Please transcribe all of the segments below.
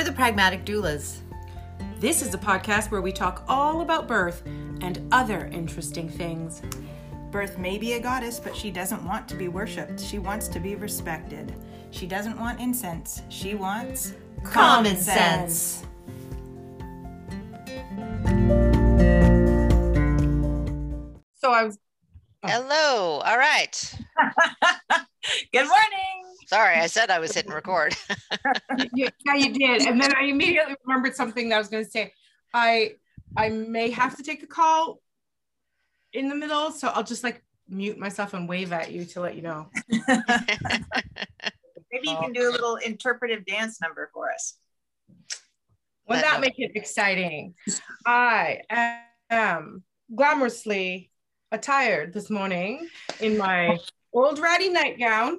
We're the Pragmatic Doulas. This is a podcast where we talk all about birth and other interesting things. Birth may be a goddess, but she doesn't want to be worshipped. She wants to be respected. She doesn't want incense. She wants Common sense. So I was oh. Hello. All right. Good morning. Sorry, I said I was hitting record. yeah, you did. And then I immediately remembered something that I was going to say. I I may have to take a call in the middle, so I'll just like mute myself and wave at you to let you know. Maybe you can do a little interpretive dance number for us. Would that make it exciting? I am glamorously attired this morning in my old ratty nightgown.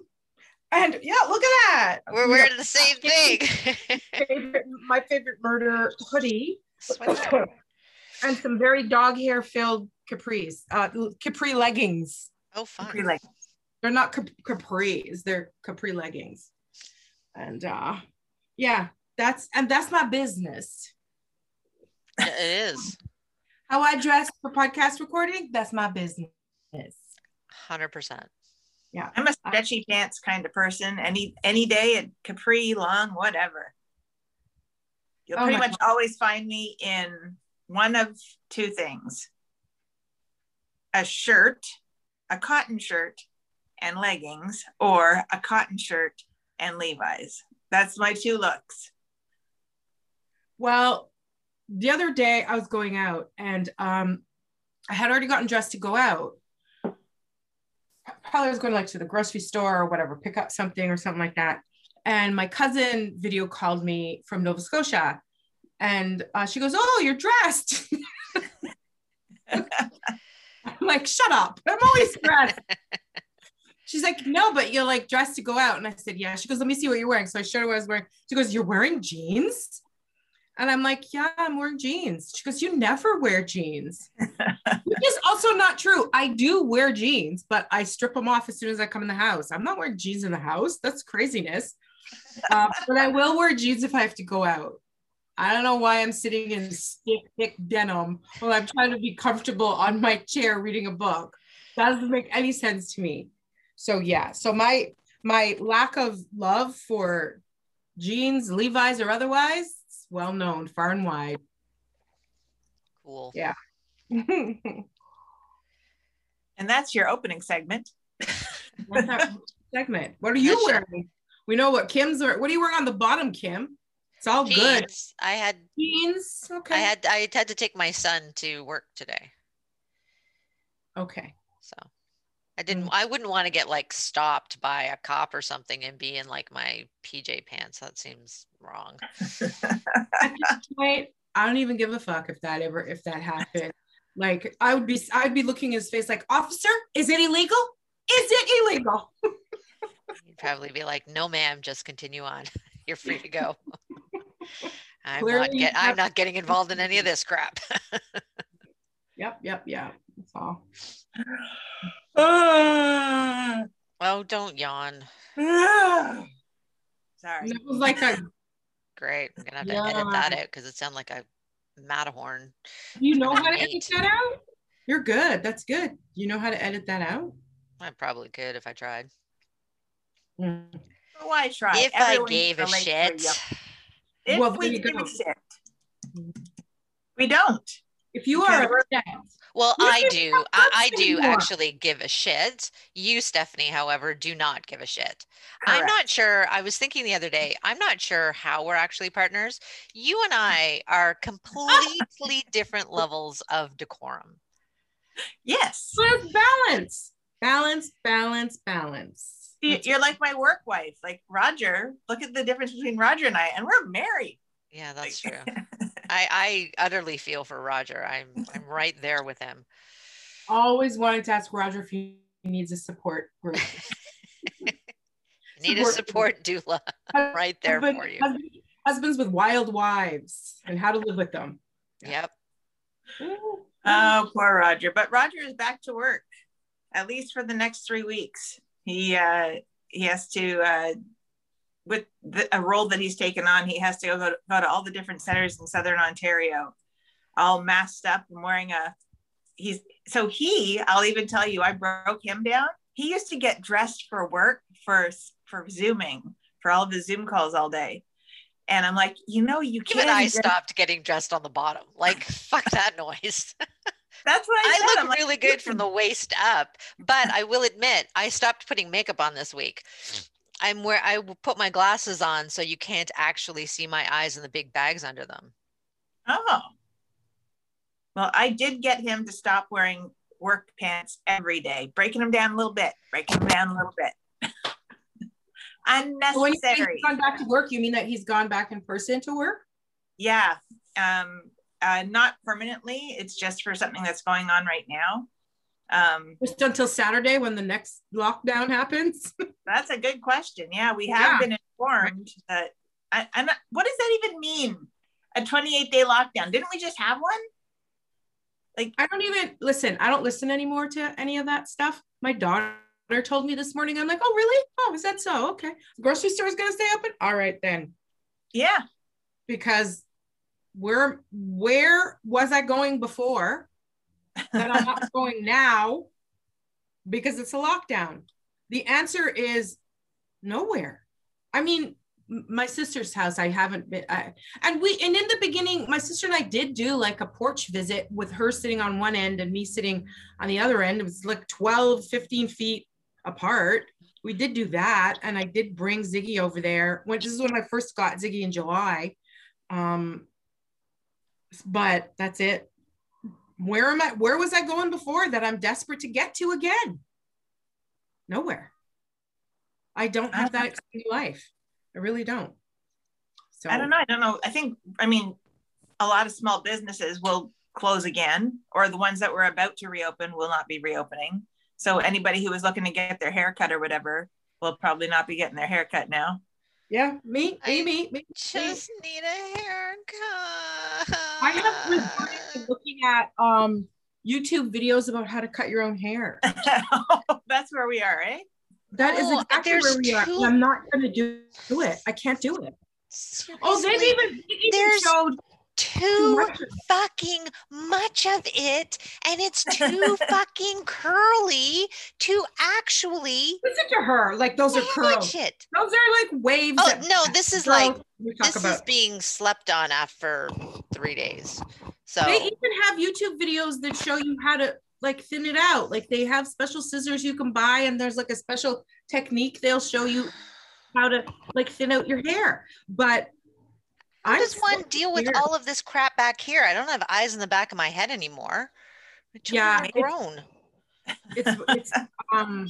And yeah, look at that. We're wearing the same thing. favorite, my favorite murder hoodie and some very dog hair filled capris, uh, capri leggings. oh, fun. Pretty like They're not cap- capris, they're capri leggings. And uh, yeah, that's and that's my business. It is. How I dress for podcast recording, that's my business. 100%. Yeah. I'm a stretchy pants kind of person. Any any day at capri, long, whatever. You'll Oh pretty much always find me in one of two things: a shirt, a cotton shirt, and leggings, or a cotton shirt and Levi's. That's my two looks. Well, the other day I was going out and um, I had already gotten dressed to go out. Probably was going like to the grocery store or whatever, pick up something or something like that. And my cousin video called me from Nova Scotia, and uh, she goes, "Oh, you're dressed." I'm like, "Shut up! I'm always dressed." She's like, "No, but you're like dressed to go out." And I said, "Yeah." She goes, "Let me see what you're wearing." So I showed her what I was wearing. She goes, "You're wearing jeans?" And I'm like, yeah, I'm wearing jeans. She goes, you never wear jeans. Which is also not true. I do wear jeans, but I strip them off as soon as I come in the house. I'm not wearing jeans in the house. That's craziness. Uh, but I will wear jeans if I have to go out. I don't know why I'm sitting in stiff, thick denim while I'm trying to be comfortable on my chair reading a book. That doesn't make any sense to me. So yeah, so my my lack of love for jeans, Levi's or otherwise, well known far and wide. Cool. Yeah. And that's your opening segment. Segment? What are you That's your- wearing? We know what Kim's wearing. What are you wearing on the bottom, Kim? It's all good. I had Jeans. Okay. I had I had to take my son to work today. okay. I didn't Mm. I wouldn't want to get like stopped by a cop or something and be in like my PJ pants. That seems wrong. Point, I don't even give a fuck if that ever if that happened. Like I would be I'd be looking at his face like, officer, is it illegal? Is it illegal? You'd probably be like, "No, ma'am, just continue on. You're free to go." I'm Clearly not get, I'm not getting involved in any of this crap. Yep, yep, yep. That's all. Ah, oh, don't yawn. ah. Sorry. And it was like a Great. I'm gonna have to edit that out because it sounded like a Matterhorn. you know how to edit that out? You're good. That's good. You know how to edit that out? I probably could if I tried. Mm. Why try? if I gave a can relate to shit. you. If Well, we you give a shit. We don't. If you are we're- Well, I do. I, I do anymore. actually give a shit. You, Stephanie, however, do not give a shit. I'm not sure. I was thinking the other day, I'm not sure how we're actually partners. You and mm. I are completely different levels of decorum. Yes. so it's balance. Balance, balance, balance. You- You're like my work wife, like Roger. Look at the difference between Roger and I, and we're married. Yeah, that's true. I, I utterly feel for Roger. I'm I'm right there with him. Always wanted to ask Roger if he needs a support group. Need a support doula right there Husband- for you. husband- Husbands with wild wives and how to live with them. Yep. Oh, poor Roger. But Roger is back to work, at least for the next three weeks. He uh, he has to uh, with the, a role that he's taken on, he has to go, go to all the different centers in Southern Ontario, all masked up and wearing a. He's so he. I'll even tell you, I broke him down. He used to get dressed for work for for zooming for all of his Zoom calls all day, and I'm like, you know, you can't. Even I dress- stopped getting dressed on the bottom. Like, fuck that noise. That's what I, I said. look I'm like, really good from the waist up, but I will admit I stopped putting makeup on this week. I'm where I will put my glasses on so you can't actually see my eyes and the big bags under them. Oh. Well, I did get him to stop wearing work pants every day, breaking them down a little bit, breaking them down a little bit. Unnecessary. When you say he's gone back to work, you mean that he's gone back in person to work? Yeah. Um, uh, not permanently. It's just for something that's going on right now. Um, Just until Saturday when the next lockdown happens? that's a good question. Yeah, we have Yeah. been informed that. I, I'm not, what does that even mean? A 28 day lockdown? Didn't we just have one? Like I don't even listen. I don't listen anymore to any of that stuff. My daughter told me this morning. I'm like, oh, really? Oh, is that so? Okay. The grocery store is going to stay open. All right, then. Yeah. Because where where was I going before that I'm not going now because it's a lockdown? The answer is nowhere. I mean, my sister's house, I haven't been, I, and we, and in the beginning, my sister and I did do like a porch visit with her sitting on one end and me sitting on the other end. It was like 12, 15 feet apart. We did do that. And I did bring Ziggy over there this is when I first got Ziggy in July. Um, but that's it. Where am I? Where was I going before that I'm desperate to get to again? Nowhere. I don't have that um, exciting life. I really don't. So I don't know. I don't know. I think, I mean, a lot of small businesses will close again, or the ones that were about to reopen will not be reopening. So anybody who was looking to get their hair cut or whatever will probably not be getting their hair cut now. Yeah, me, I me, me, me. Just need a haircut. I have resorted to looking at um YouTube videos about how to cut your own hair. That's where we are, eh? That is No, exactly where we are. two- I'm not going to do, do it. I can't do it. Oh, they've even, they even there's showed too too much. fucking much of it, and it's too fucking curly to actually Listen to her. Like those are curls. it. Those are like waves. Oh, no, this is like- This about. is being slept on after three days. So They even have YouTube videos that show you how to like thin it out. Like they have special scissors you can buy, and there's like a special technique they'll show you how to like thin out your hair. But how does one deal with all of this crap back here? I don't have eyes in the back of my head anymore. Yeah, children it's- grown. it's it's um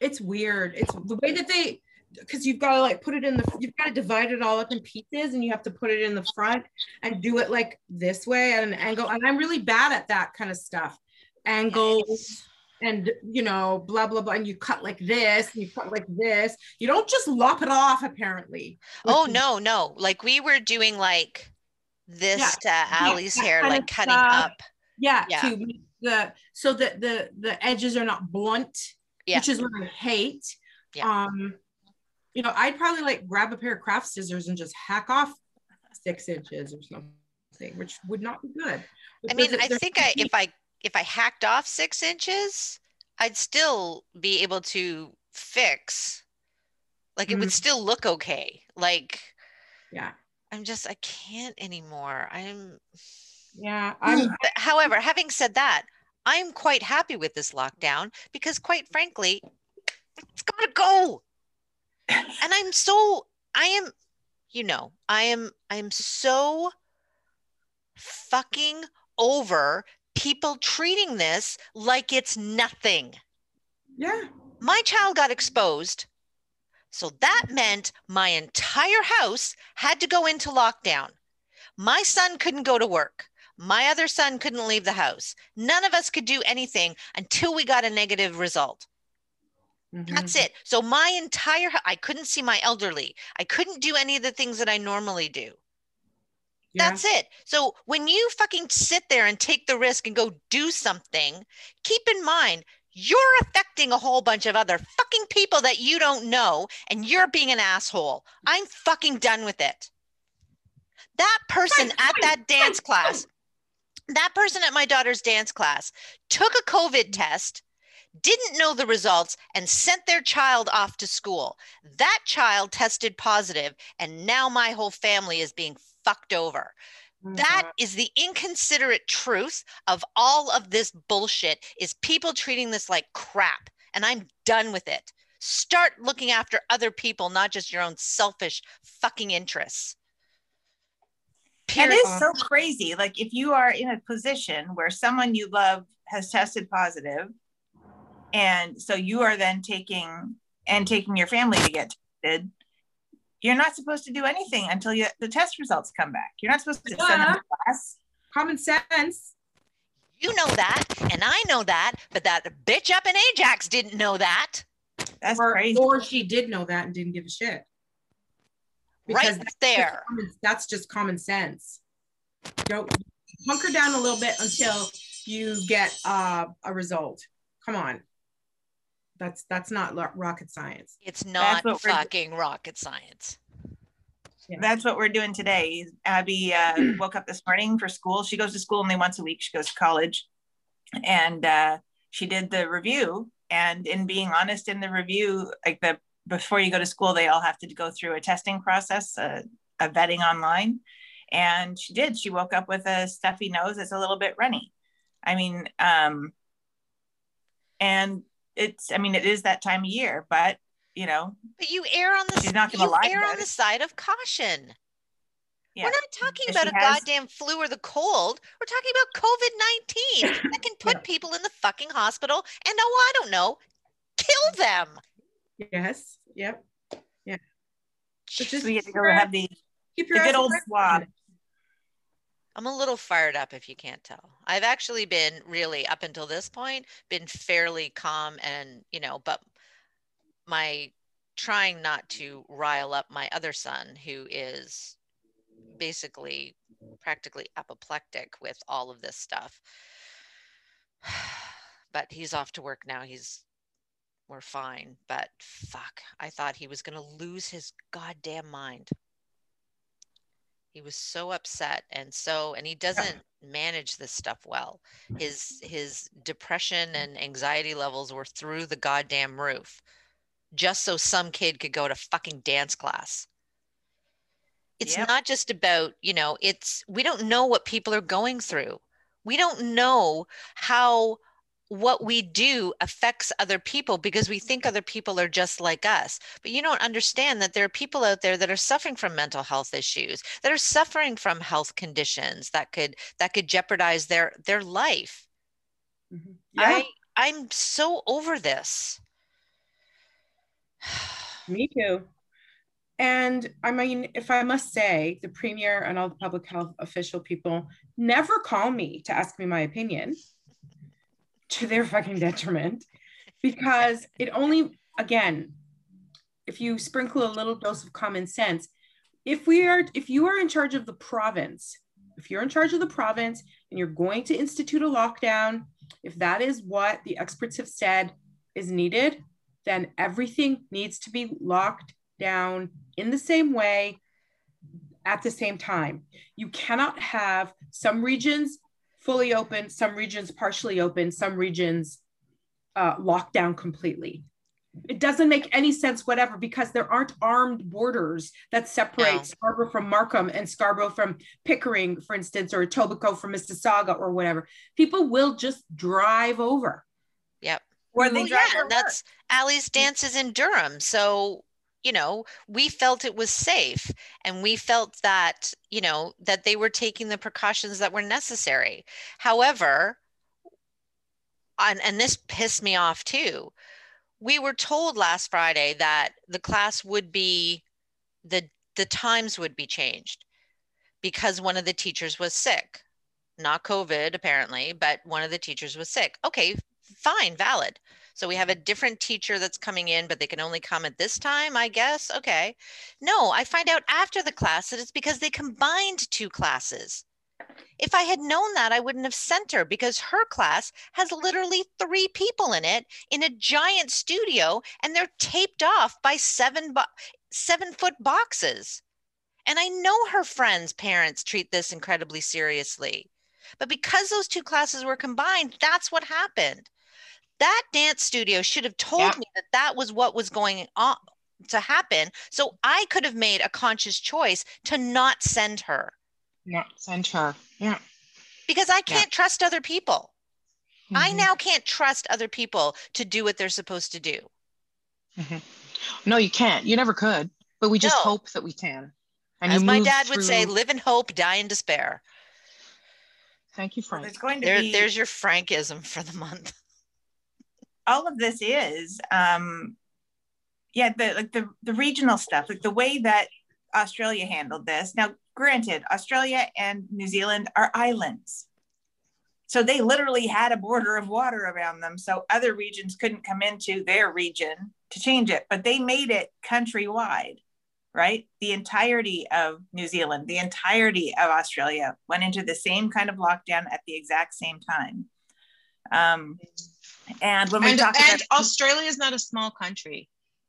it's weird. It's the way that they because you've got to like put it in the you've got to divide it all up in pieces and you have to put it in the front and do it like this way at an angle. And I'm really bad at that kind of stuff. Angles and you know, blah blah blah. And you cut like this, and you cut like this. You don't just lop it off, apparently. Oh no, no. Like we were doing like this to yeah, Allie's that hair, like cutting stuff. up. Yeah, Yeah. to the so that the the edges are not blunt, Yeah. which is what I hate. Yeah. Um, you know, I'd probably like grab a pair of craft scissors and just hack off six inches or something, which would not be good. I mean, I think I if I if I hacked off six inches, I'd still be able to fix. Like it would Mhm. still look okay. Like yeah, I'm just I can't anymore. I'm yeah, I'm But however, having said that, I'm quite happy with this lockdown because quite frankly, it's gotta go. And I'm so I am, you know, I am I am so fucking over people treating this like it's nothing. yeah, My child got exposed. So that meant my entire house had to go into lockdown. My son couldn't go to work. My other son couldn't leave the house. None of us could do anything until we got a negative result. Mhm. That's it. So my entire I couldn't see my elderly. I couldn't do any of the things that I normally do. Yeah. That's it. So when you fucking sit there and take the risk and go do something, keep in mind you're affecting a whole bunch of other fucking people that you don't know, and you're being an asshole. I'm fucking done with it. That person Right, at right, that dance right, class, that person at my daughter's dance class took a COVID test, didn't know the results, and sent their child off to school. That child tested positive, and now my whole family is being fucked over. That mm-hmm. is the inconsiderate truth of all of this bullshit is people treating this like crap and I'm done with it. Start looking after other people, not just your own selfish fucking interests. It Period. is so crazy. Like if you are in a position where someone you love has tested positive, and so you are then taking and taking your family to get tested, you're not supposed to do anything until you, the test results come back. You're not supposed to send them to class. Common sense. You know that, and I know that, but that bitch up in Ajax didn't know that. That's or, crazy. or she did know that and didn't give a shit. Right that's just there. common- that's just common sense. Don't hunker down a little bit until you get uh, a result. Come on. That's that's not lo- rocket science. It's not fucking rocket science. That's what we're doing today. Abby uh, woke up this morning for school. She goes to school only once a week. She goes to college, and uh, she did the review. And in being honest, in the review, like the before you go to school, they all have to go through a testing process, a, a vetting online. And she did. She woke up with a stuffy nose. It's a little bit runny. I mean, um, and it's. I mean, it is that time of year, but you know, But you err on the She's not gonna you lie err about on the side of caution. Yeah. We're not talking If about a has- goddamn flu or the cold. We're talking about COVID 19 that can put Yeah. people in the fucking hospital and oh, I don't know, kill them. Yes. Yep. Yeah. So just we get to go have the keep the your good old open. swab. I'm a little fired up if you can't tell. I've actually been really up until this point been fairly calm and, you know, but my trying not to rile up my other son who is basically practically apoplectic with all of this stuff. But he's off to work now. He's we're fine, but fuck, I thought he was going to lose his goddamn mind. He was so upset and so and he doesn't manage this stuff well. Mm-hmm. His his depression and anxiety levels were through the goddamn roof just so some kid could go to fucking dance class. It's Yep. not just about, you know, it's we don't know what people are going through. We don't know how what we do affects other people because we think other people are just like us. But you don't understand that there are people out there that are suffering from mental health issues, that are suffering from health conditions that could that could jeopardize their their life. Mhm. I I'm so over this. Me too. And I mean, if I must say, the premier and all the public health official people never call me to ask me my opinion to their fucking detriment because it only, again, if you sprinkle a little dose of common sense, if we are, if you are in charge of the province, if you're in charge of the province and you're going to institute a lockdown, if that is what the experts have said is needed, then everything needs to be locked down in the same way at the same time. You cannot have some regions fully open, some regions partially open, some regions uh, locked down completely. It doesn't make any sense, whatever, because there aren't armed borders that separate No. Scarborough from Markham and Scarborough from Pickering, for instance, or Etobicoke from Mississauga or whatever. People will just drive over. Yep. Or they Well, drive yeah, and that's Allie's dances in Durham. So, you know, we felt it was safe and we felt that, you know, that they were taking the precautions that were necessary. However, and, and this pissed me off too. We were told last Friday that the class would be the the times would be changed because one of the teachers was sick. Not COVID apparently, but one of the teachers was sick. Okay, fine, valid. So we have a different teacher that's coming in, but they can only come at this time, I guess. Okay. No, I find out after the class that it's because they combined two classes. If I had known that, I wouldn't have sent her because her class has literally three people in it in a giant studio and they're taped off by seven bo- seven foot boxes. And I know her friends' parents treat this incredibly seriously. But because those two classes were combined, that's what happened. That dance studio should have told Yep. me that that was what was going on to happen. So I could have made a conscious choice to not send her Not send her. Yeah. because I can't trust other people. I Mhm. now can't trust other people to do what they're supposed to do. No, you can't. You never could. But we just No. hope that we can. And As my move dad would say, live in hope, die in despair. Thank you, Well, Frank. there's going to There, be there's your Frankism for the month. All of this is um yeah the like the the regional stuff like the way that australia handled this. Now granted australia and new zealand are islands. So they literally had a border of water around them so other regions couldn't come into their region to change it but they made it countrywide right? The entirety of new zealand the entirety of australia went into the same kind of lockdown at the exact same time. Um and when we And, talk and about Australia is not a small country.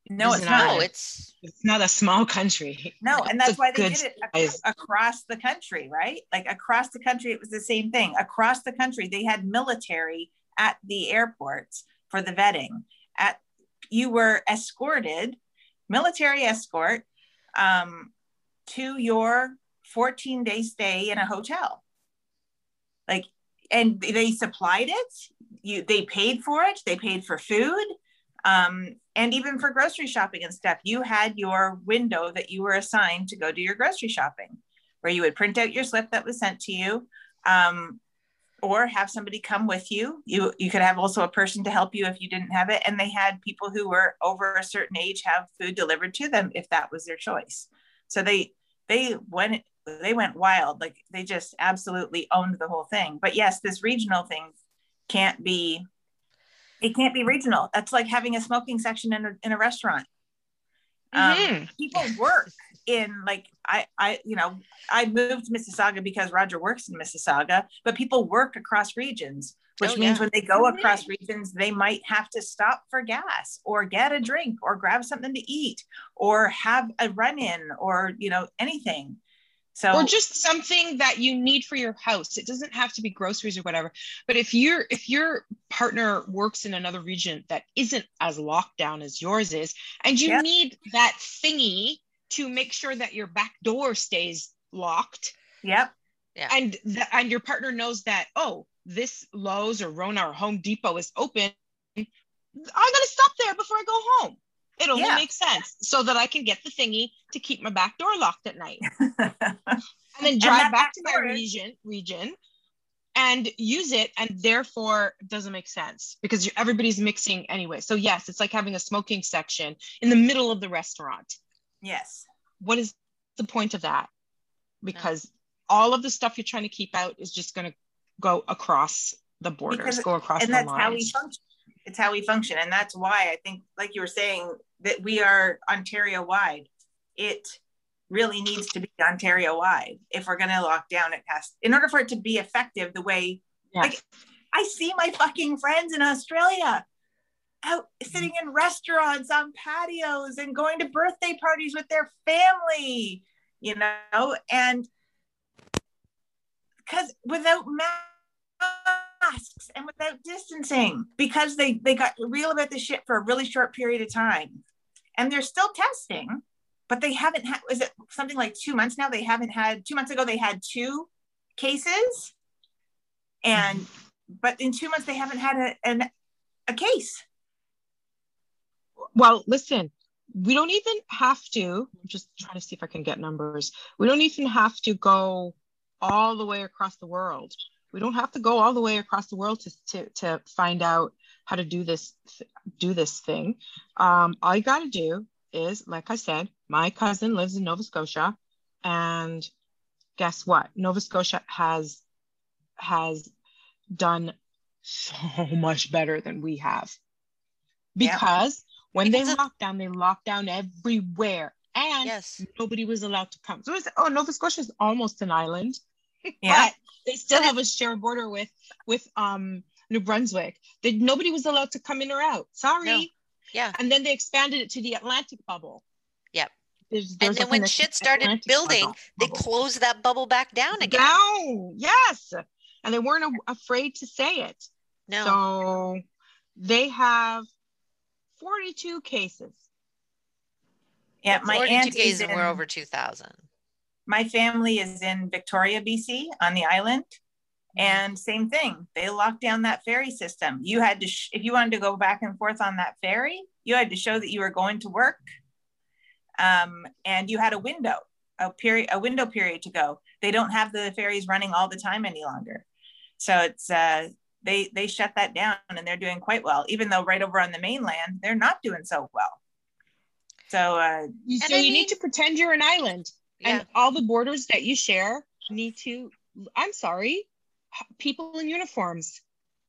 no, It's it's not. not. No, it's It's not a small country. No, and that's why they did it ac- across the country, right? Like across the country, it was the same thing. Across the country, they had military at the airports for the vetting. At you were escorted, military escort, um, to your 14 day stay in a hotel. Like, and they supplied it. You they paid for it. They paid for food um, and even for grocery shopping and stuff, you had your window that you were assigned to go do your grocery shopping, where you would print out your slip that was sent to you, um, or have somebody come with you. You you could have also a person to help you if you didn't have it, and they had people who were over a certain age have food delivered to them if that was their choice. So they they went they went wild, like they just absolutely owned the whole thing. But yes, this regional thing can't be it can't be regional. That's like having a smoking section in a, in a restaurant. Um, Mhm. People work in like I I you know I moved to Mississauga because Roger works in Mississauga, but people work across regions, which Oh, means yeah. when they go across regions, they might have to stop for gas or get a drink or grab something to eat or have a run in or you know anything. So or just something that you need for your house. It doesn't have to be groceries or whatever. But if your if your partner works in another region that isn't as locked down as yours is and you Yep. need that thingy to make sure that your back door stays locked. Yep, Yeah. and the, and your partner knows that oh this lowes or rona or home depot is open. I'm going to stop there before i go home it only Yeah. makes sense so that i can get the thingy to keep my back door locked at night. And then drive that back to my region region and use it and therefore it doesn't make sense because everybody's mixing anyway. So yes it's like having a smoking section in the middle of the restaurant. Yes, what is the point of that? Because all of the stuff you're trying to keep out is just going to go across the borders Because- go across and the that's lines how we function it's how we function. And that's why i think like you were saying that we are ontario wide it really needs to be ontario wide if we're going to lock down it has in order for it to be effective the way Yeah. like i see my fucking friends in australia out sitting in restaurants on patios and going to birthday parties with their family you know? And because without masks and without distancing because they they got real about the shit for a really short period of time. And they're still testing but they haven't had is it something like two months now? They haven't had two months ago they had two cases. And but in two months they haven't had a, an, a case. Well listen we don't even have to i'm just trying to see if i can get numbers. We don't even have to go all the way across the world we don't have to go all the way across the world to, to, to find out how to do this do this thing. Um, all you got to do is like i said my cousin lives in nova scotia and guess what? Nova scotia has has done so much better than we have. Yeah. because when Because they locked down they locked down everywhere and Yes. nobody was allowed to come. So it's oh nova scotia is almost an island yeah but they still have a shared border with with um New Brunswick. They, nobody was allowed to come in or out. Sorry. No. Yeah. And then they expanded it to the Atlantic bubble. Yep. There's, And then when shit started Atlantic building, bubble- they closed that bubble back down again. down. Yes. And they weren't a- afraid to say it. No. So they have 42 cases. Yeah, my 42 aunt cases is and in, we're over 2,000. My family is in Victoria, BC on the island. And same thing, they locked down that ferry system. You had to, sh- if you wanted to go back and forth on that ferry, you had to show that you were going to work. Um, and you had a window, a period, a window period to go. They don't have the ferries running all the time any longer. So it's, uh, they, they shut that down and they're doing quite well, even though right over on the mainland, they're not doing so well. So, uh, You, so you mean- need to pretend you're an island. Yeah. And all the borders that you share need to, I'm sorry, people in uniforms,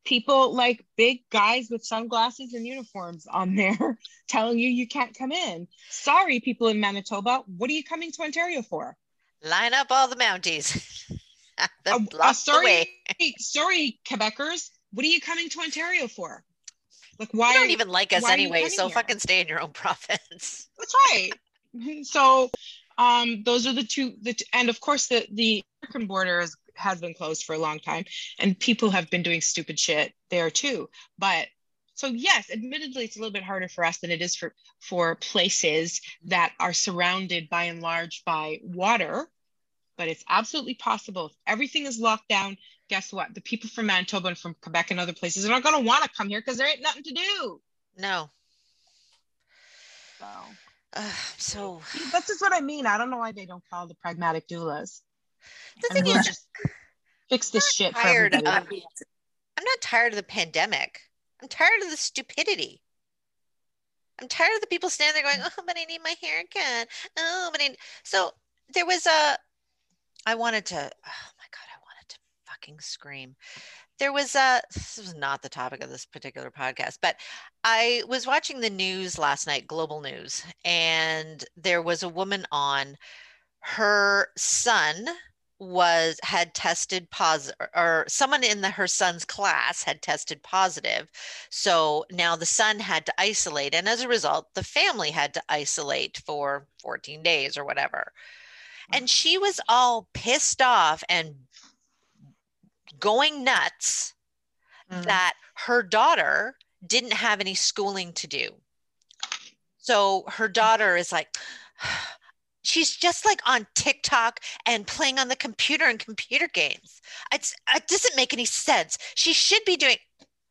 people like big guys with sunglasses and uniforms on there telling you you can't come in. Sorry, people in Manitoba, what are you coming to Ontario for? Line up all the Mounties. Uh, uh, sorry, sorry, Quebecers, what are you coming to Ontario for? Like, You why? don't even like us you anyway, so here? fucking stay in your own province. That's right. So, um, those are the two. The and of course the the American border is, has been closed for a long time, and people have been doing stupid shit there too. But so yes, admittedly, it's a little bit harder for us than it is for for places that are surrounded by and large by water. But it's absolutely possible. If everything is locked down, guess what? The people from Manitoba and from Quebec and other places are not going to want to come here because there ain't nothing to do. No. So. Ugh, so This is what I mean. I don't know why they don't call the pragmatic doulas. the thing is, just fix this shit tired of- I'm not tired of the pandemic. I'm tired of the stupidity. I'm tired of the people standing there going, "Oh, but I need my haircut." Oh, but I... so there was a. I wanted to. Oh my god, I wanted to fucking scream. There was a. This was not the topic of this particular podcast, but I was watching the news last night, global news, and there was a woman on. Her son was had tested positive or someone in the her son's class had tested positive so now the son had to isolate and as a result the family had to isolate for 14 days or whatever and she was all pissed off and going nuts Mm. that her daughter didn't have any schooling to do. So her daughter is like, she's just like on TikTok and playing on the computer and computer games. It's, it doesn't make any sense. She should be doing.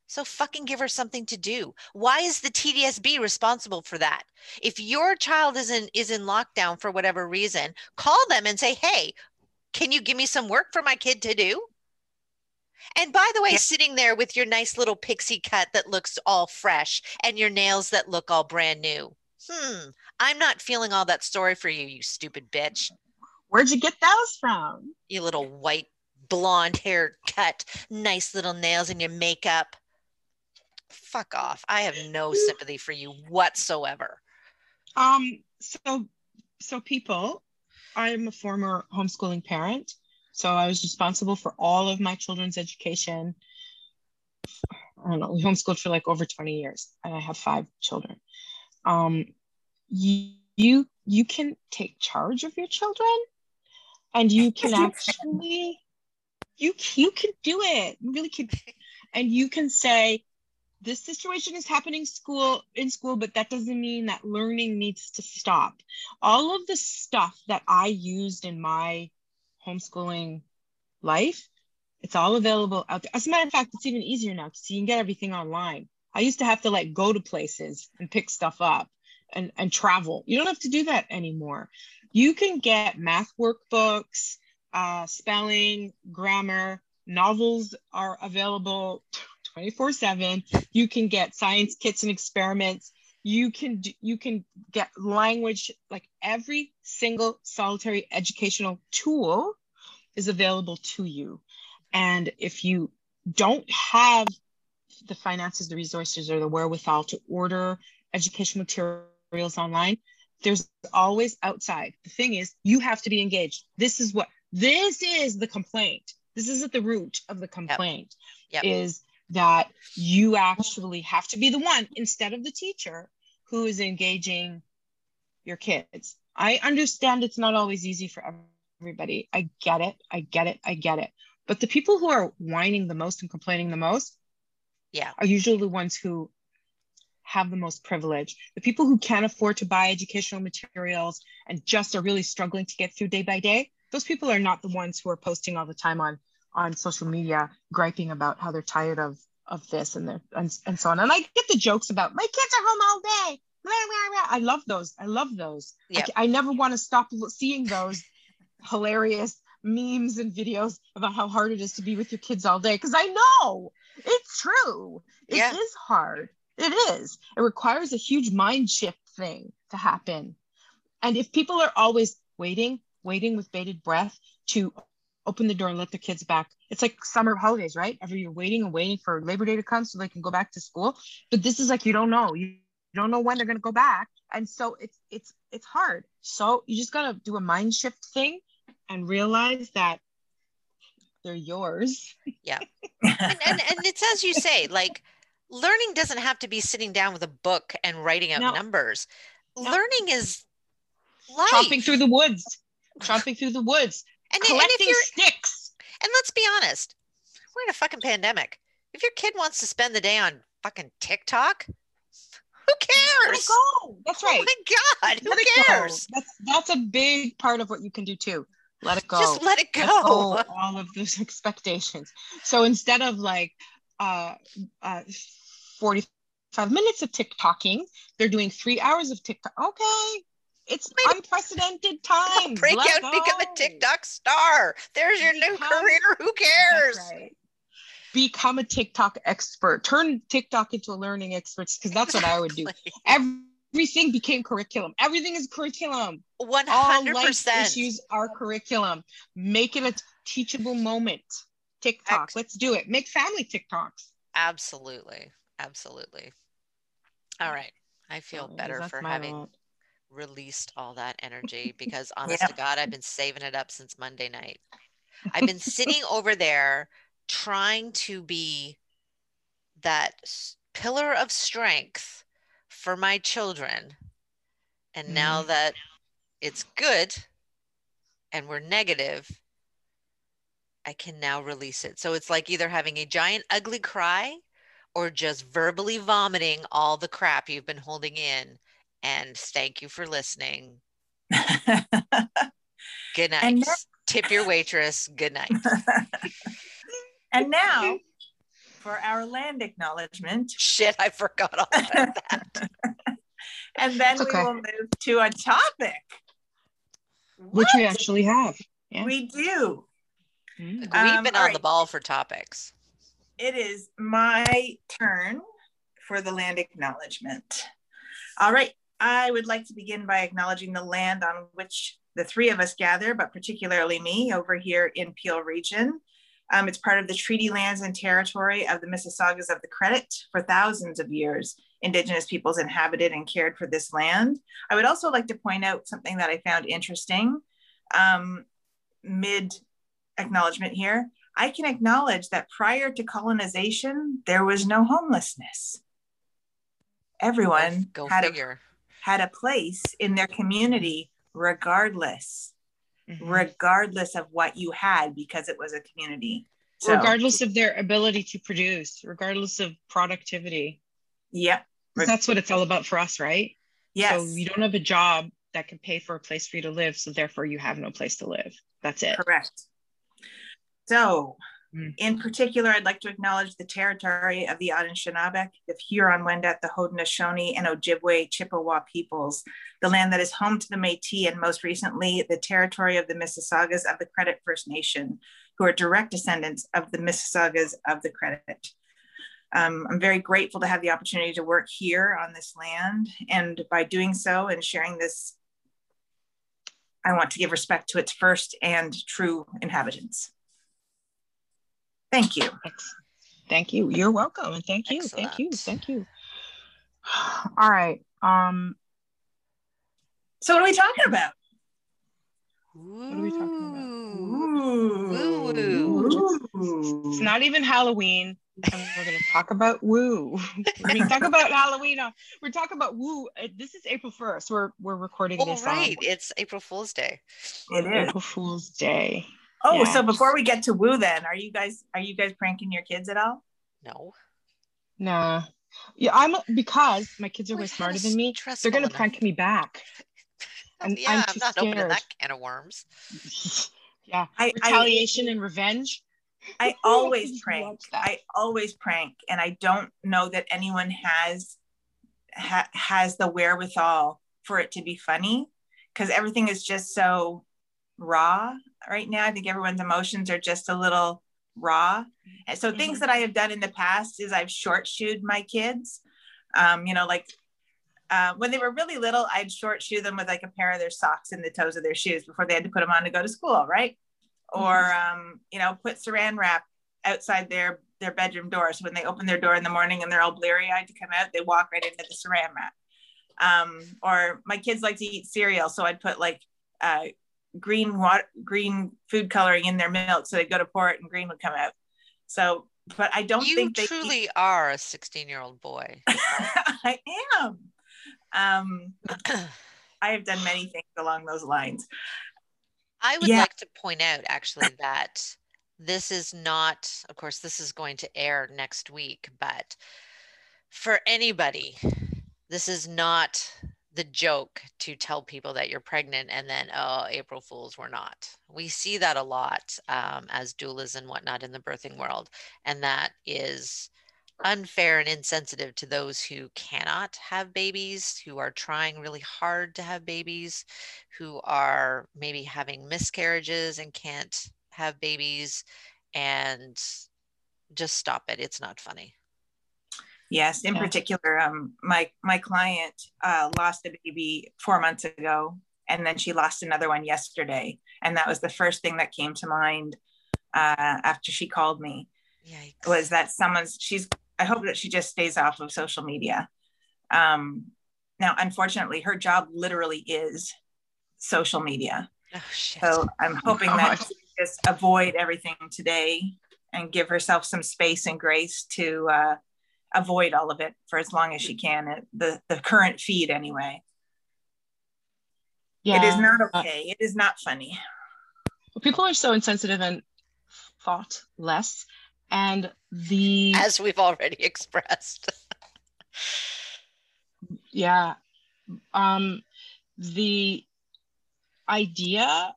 So fucking give her something to do. Why is the TDSB responsible for that? If your child is in is in lockdown for whatever reason, call them and say, "Hey, can you give me some work for my kid to do?" And by the way, Yeah. sitting there with your nice little pixie cut that looks all fresh and your nails that look all brand new. Hmm, I'm not feeling all that sorry for you, you stupid bitch. Where'd you get those from? You little white blonde hair cut, nice little nails and your makeup. Fuck off. I have no sympathy for you whatsoever. Um, so so people, I'm a former homeschooling parent. So I was responsible for all of my children's education. I don't know, we homeschooled for like over 20 years, and I have five children. Um, you you you can take charge of your children, and you can actually you you can do it. You really can, and you can say, this situation is happening school in school but that doesn't mean that learning needs to stop all of the stuff that i used in my homeschooling life it's all available out there. As a matter of fact it's even easier now because you can get everything online. I used to have to like go to places and pick stuff up and, and travel. You don't have to do that anymore. You can get math workbooks uh, spelling grammar. Novels are available 24 7 you can get science kits and experiments you can do, you can get language like every single solitary educational tool is available to you. And if you don't have the finances the resources or the wherewithal to order educational materials online there's always outside. The thing is you have to be engaged. This is what this is the complaint. This is at the root of the complaint Yep. is that you actually have to be the one instead of the teacher who is engaging your kids. I understand it's not always easy for everybody. I get it. I get it. I get it. But the people who are whining the most and complaining the most Yeah. are usually the ones who have the most privilege. The people who can't afford to buy educational materials and just are really struggling to get through day by day, those people are not the ones who are posting all the time on on social media griping about how they're tired of of this and their and, and so on. And I get the jokes about my kids are home all day. Blah, blah, blah. I love those. I love those. I Yep. ca- I, never want to stop seeing those hilarious memes and videos about how hard it is to be with your kids all day because I know it's true. It is Yeah. hard. It is. It requires a huge mind shift thing to happen. And if people are always waiting, waiting with bated breath to open the door and let their kids back, it's like summer holidays, right? Every you're waiting and waiting for Labor Day to come so they can go back to school. But this is like you don't know. You don't know when they're gonna go back. And so it's it's it's hard. So you just gotta do a mind shift thing and realize that they're yours. and, and and it's as you say like learning doesn't have to be sitting down with a book and writing out No. numbers No. learning is life Chopping through the woods. Chopping through the woods. And, and if you're sticks. and let's be honest we're in a fucking pandemic if your kid wants to spend the day on fucking tiktok who cares go. That's right. oh my god who Let go. cares That's that's a big part of what you can do too. Let it go. just let it Let go go all of those expectations. So instead of like uh, uh, 45 minutes of TikToking, they're doing three hours of TikTok. Okay. It's Wait. unprecedented times. break Let out and become a tiktok star there's your new career who cares right. Become a TikTok expert. Turn TikTok into a learning expert because that's what I would do. Everything became curriculum. Everything is curriculum. One all hundred life issues are curriculum. Make it a teachable moment. TikTok. Ex- Let's do it. Make family TikToks. Absolutely, absolutely. All right, I feel better for having. Released all that energy because, honest Yeah. to God, I've been saving it up since Monday night. I've been sitting over there trying to be that pillar of strength for my children, and Mm-hmm. now that it's good and we're negative I can now release it. So it's like either having a giant ugly cry or just verbally vomiting all the crap you've been holding in. And thank you for listening. Good night. Now- Tip your waitress. Good night. and now for our land acknowledgement. Shit, I forgot all about that. And then okay. we will move to a topic. Which we actually have. Yeah. We do. Mm. We've Um, been all on right. the ball for topics. It is my turn for the land acknowledgement. All right. I would like to begin by acknowledging the land on which the three of us gather, but particularly me over here in Peel Region. Um, it's part of the treaty lands and territory of the Mississaugas of the Credit. For thousands of years, Indigenous peoples inhabited and cared for this land. I would also like to point out something that I found interesting um, mid acknowledgement here. I can acknowledge that prior to colonization, there was no homelessness. Everyone Go had, a, figure. Had a place in their community, regardless, Mhm. regardless of what you had, because it was a community. So, regardless of their ability to produce, regardless of productivity. yep, 'Cause That's what it's all about for us, right? yes, So you don't have a job that can pay for a place for you to live, so therefore you have no place to live. That's it. correct. So, Mm. in particular, I'd like to acknowledge the territory of the Anishinaabe, the Huron-Wendat, the Haudenosaunee, and Ojibwe Chippewa peoples, the land that is home to the Métis, and most recently, the territory of the Mississaugas of the Credit First Nation, who are direct descendants of the Mississaugas of the Credit. Um, I'm very grateful to have the opportunity to work here on this land, and by doing so and sharing this, I want to give respect to its first and true inhabitants. Thank you. Ex- Thank you. You're welcome. And thank you. Thank you. Thank you. All right. Um, So, what are we talking about? are we talking about? Ooh. Ooh. Ooh. It's not even Halloween. And we're going to talk about woo. We're going to talk about Halloween. uh, We're talking about woo. Uh, This is April 1st. We're we're recording Oh, this right. It's April Fool's Day. It on is. April Fool's Day. Oh, Yeah. so before we get to woo, then are you guys are you guys pranking your kids at all? No. Nah. Yeah, I'm because my kids are way had smarter than me. stressful They're gonna enough- prank me back. And yeah, I'm I'm, too not opening scared. that can of worms. yeah. I I, Retaliation and revenge. I always prank. I always prank, and I don't know that anyone has ha, has the wherewithal for it to be funny because everything is just so raw right now. I think everyone's emotions are just a little raw. And so things that I have done in the past is I've short shoed my kids. Um, you know, like uh, when they were really little, I'd short shoe them with like a pair of their socks in the toes of their shoes before they had to put them on to go to school, right? Or um, you know, put saran wrap outside their their bedroom door. So when they open their door in the morning and they're all bleary eyed to come out, they walk right into the saran wrap. Um, or my kids like to eat cereal, so I'd put like uh, green water, green food coloring in their milk, so they'd go to pour it and green would come out. So, but I don't you think they truly are a 16 year old boy. I am. Um, I have done many things along those lines. I would Yeah. like to point out actually that this is not, of course, this is going to air next week, but for anybody, this is not the joke to tell people that you're pregnant and then, oh, April Fools, we're not. We see that a lot um, as doulas and whatnot in the birthing world. And that is unfair and insensitive to those who cannot have babies, who are trying really hard to have babies, who are maybe having miscarriages and can't have babies and just stop it. It's not funny. Yes, in Yeah. particular, um, my my client uh, lost a baby four months ago, and then she lost another one yesterday, and that was the first thing that came to mind uh, after she called me Yikes. was that someone's. She's. I hope that she just stays off of social media. Um, now, unfortunately, her job literally is social media. oh, shit. So I'm hoping that she just avoid everything today and give herself some space and grace to uh, avoid all of it for as long as she can. It, the the current feed anyway. Yeah. It is not Uh, okay. It is not funny. Well, people are so insensitive and thought less. And the as we've already expressed. yeah um the idea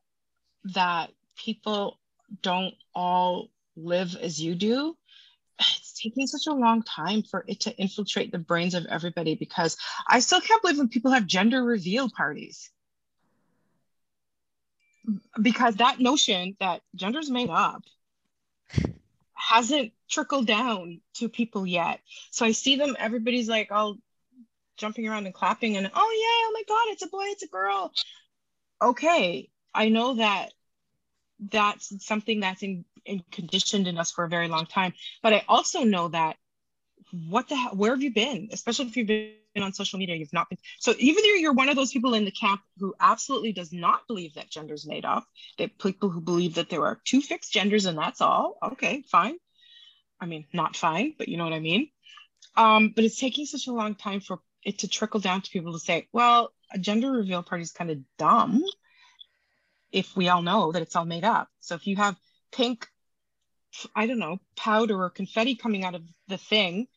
that people don't all live as you do it's taking such a long time for it to infiltrate the brains of everybody because i still can't believe when people have gender reveal parties. Because that notion that gender's made up hasn't trickled down to people yet. So i see them everybody's like all jumping around and clapping and oh yeah oh my god it's a boy it's a girl. Okay i know that that's something that's in, in conditioned in us for a very long time. But i also know that what the hell where have you been? Especially if you've been on social media you've not been. So even though you're one of those people in the camp who absolutely does not believe that gender's made up that people who believe that there are two fixed genders and that's all okay fine. I mean not fine but you know what i mean. Um, but it's taking such a long time for it to trickle down to people to say, well, a gender reveal party is kind of dumb if we all know that it's all made up. So if you have pink, I don't know, powder or confetti coming out of the thing,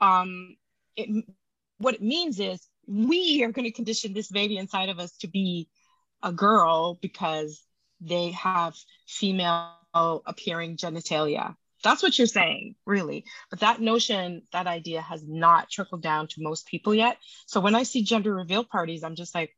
um, it, what it means is we are going to condition this baby inside of us to be a girl because they have female appearing genitalia. That's what you're saying, really. But that notion, that idea has not trickled down to most people yet. So when I see gender reveal parties, I'm just like,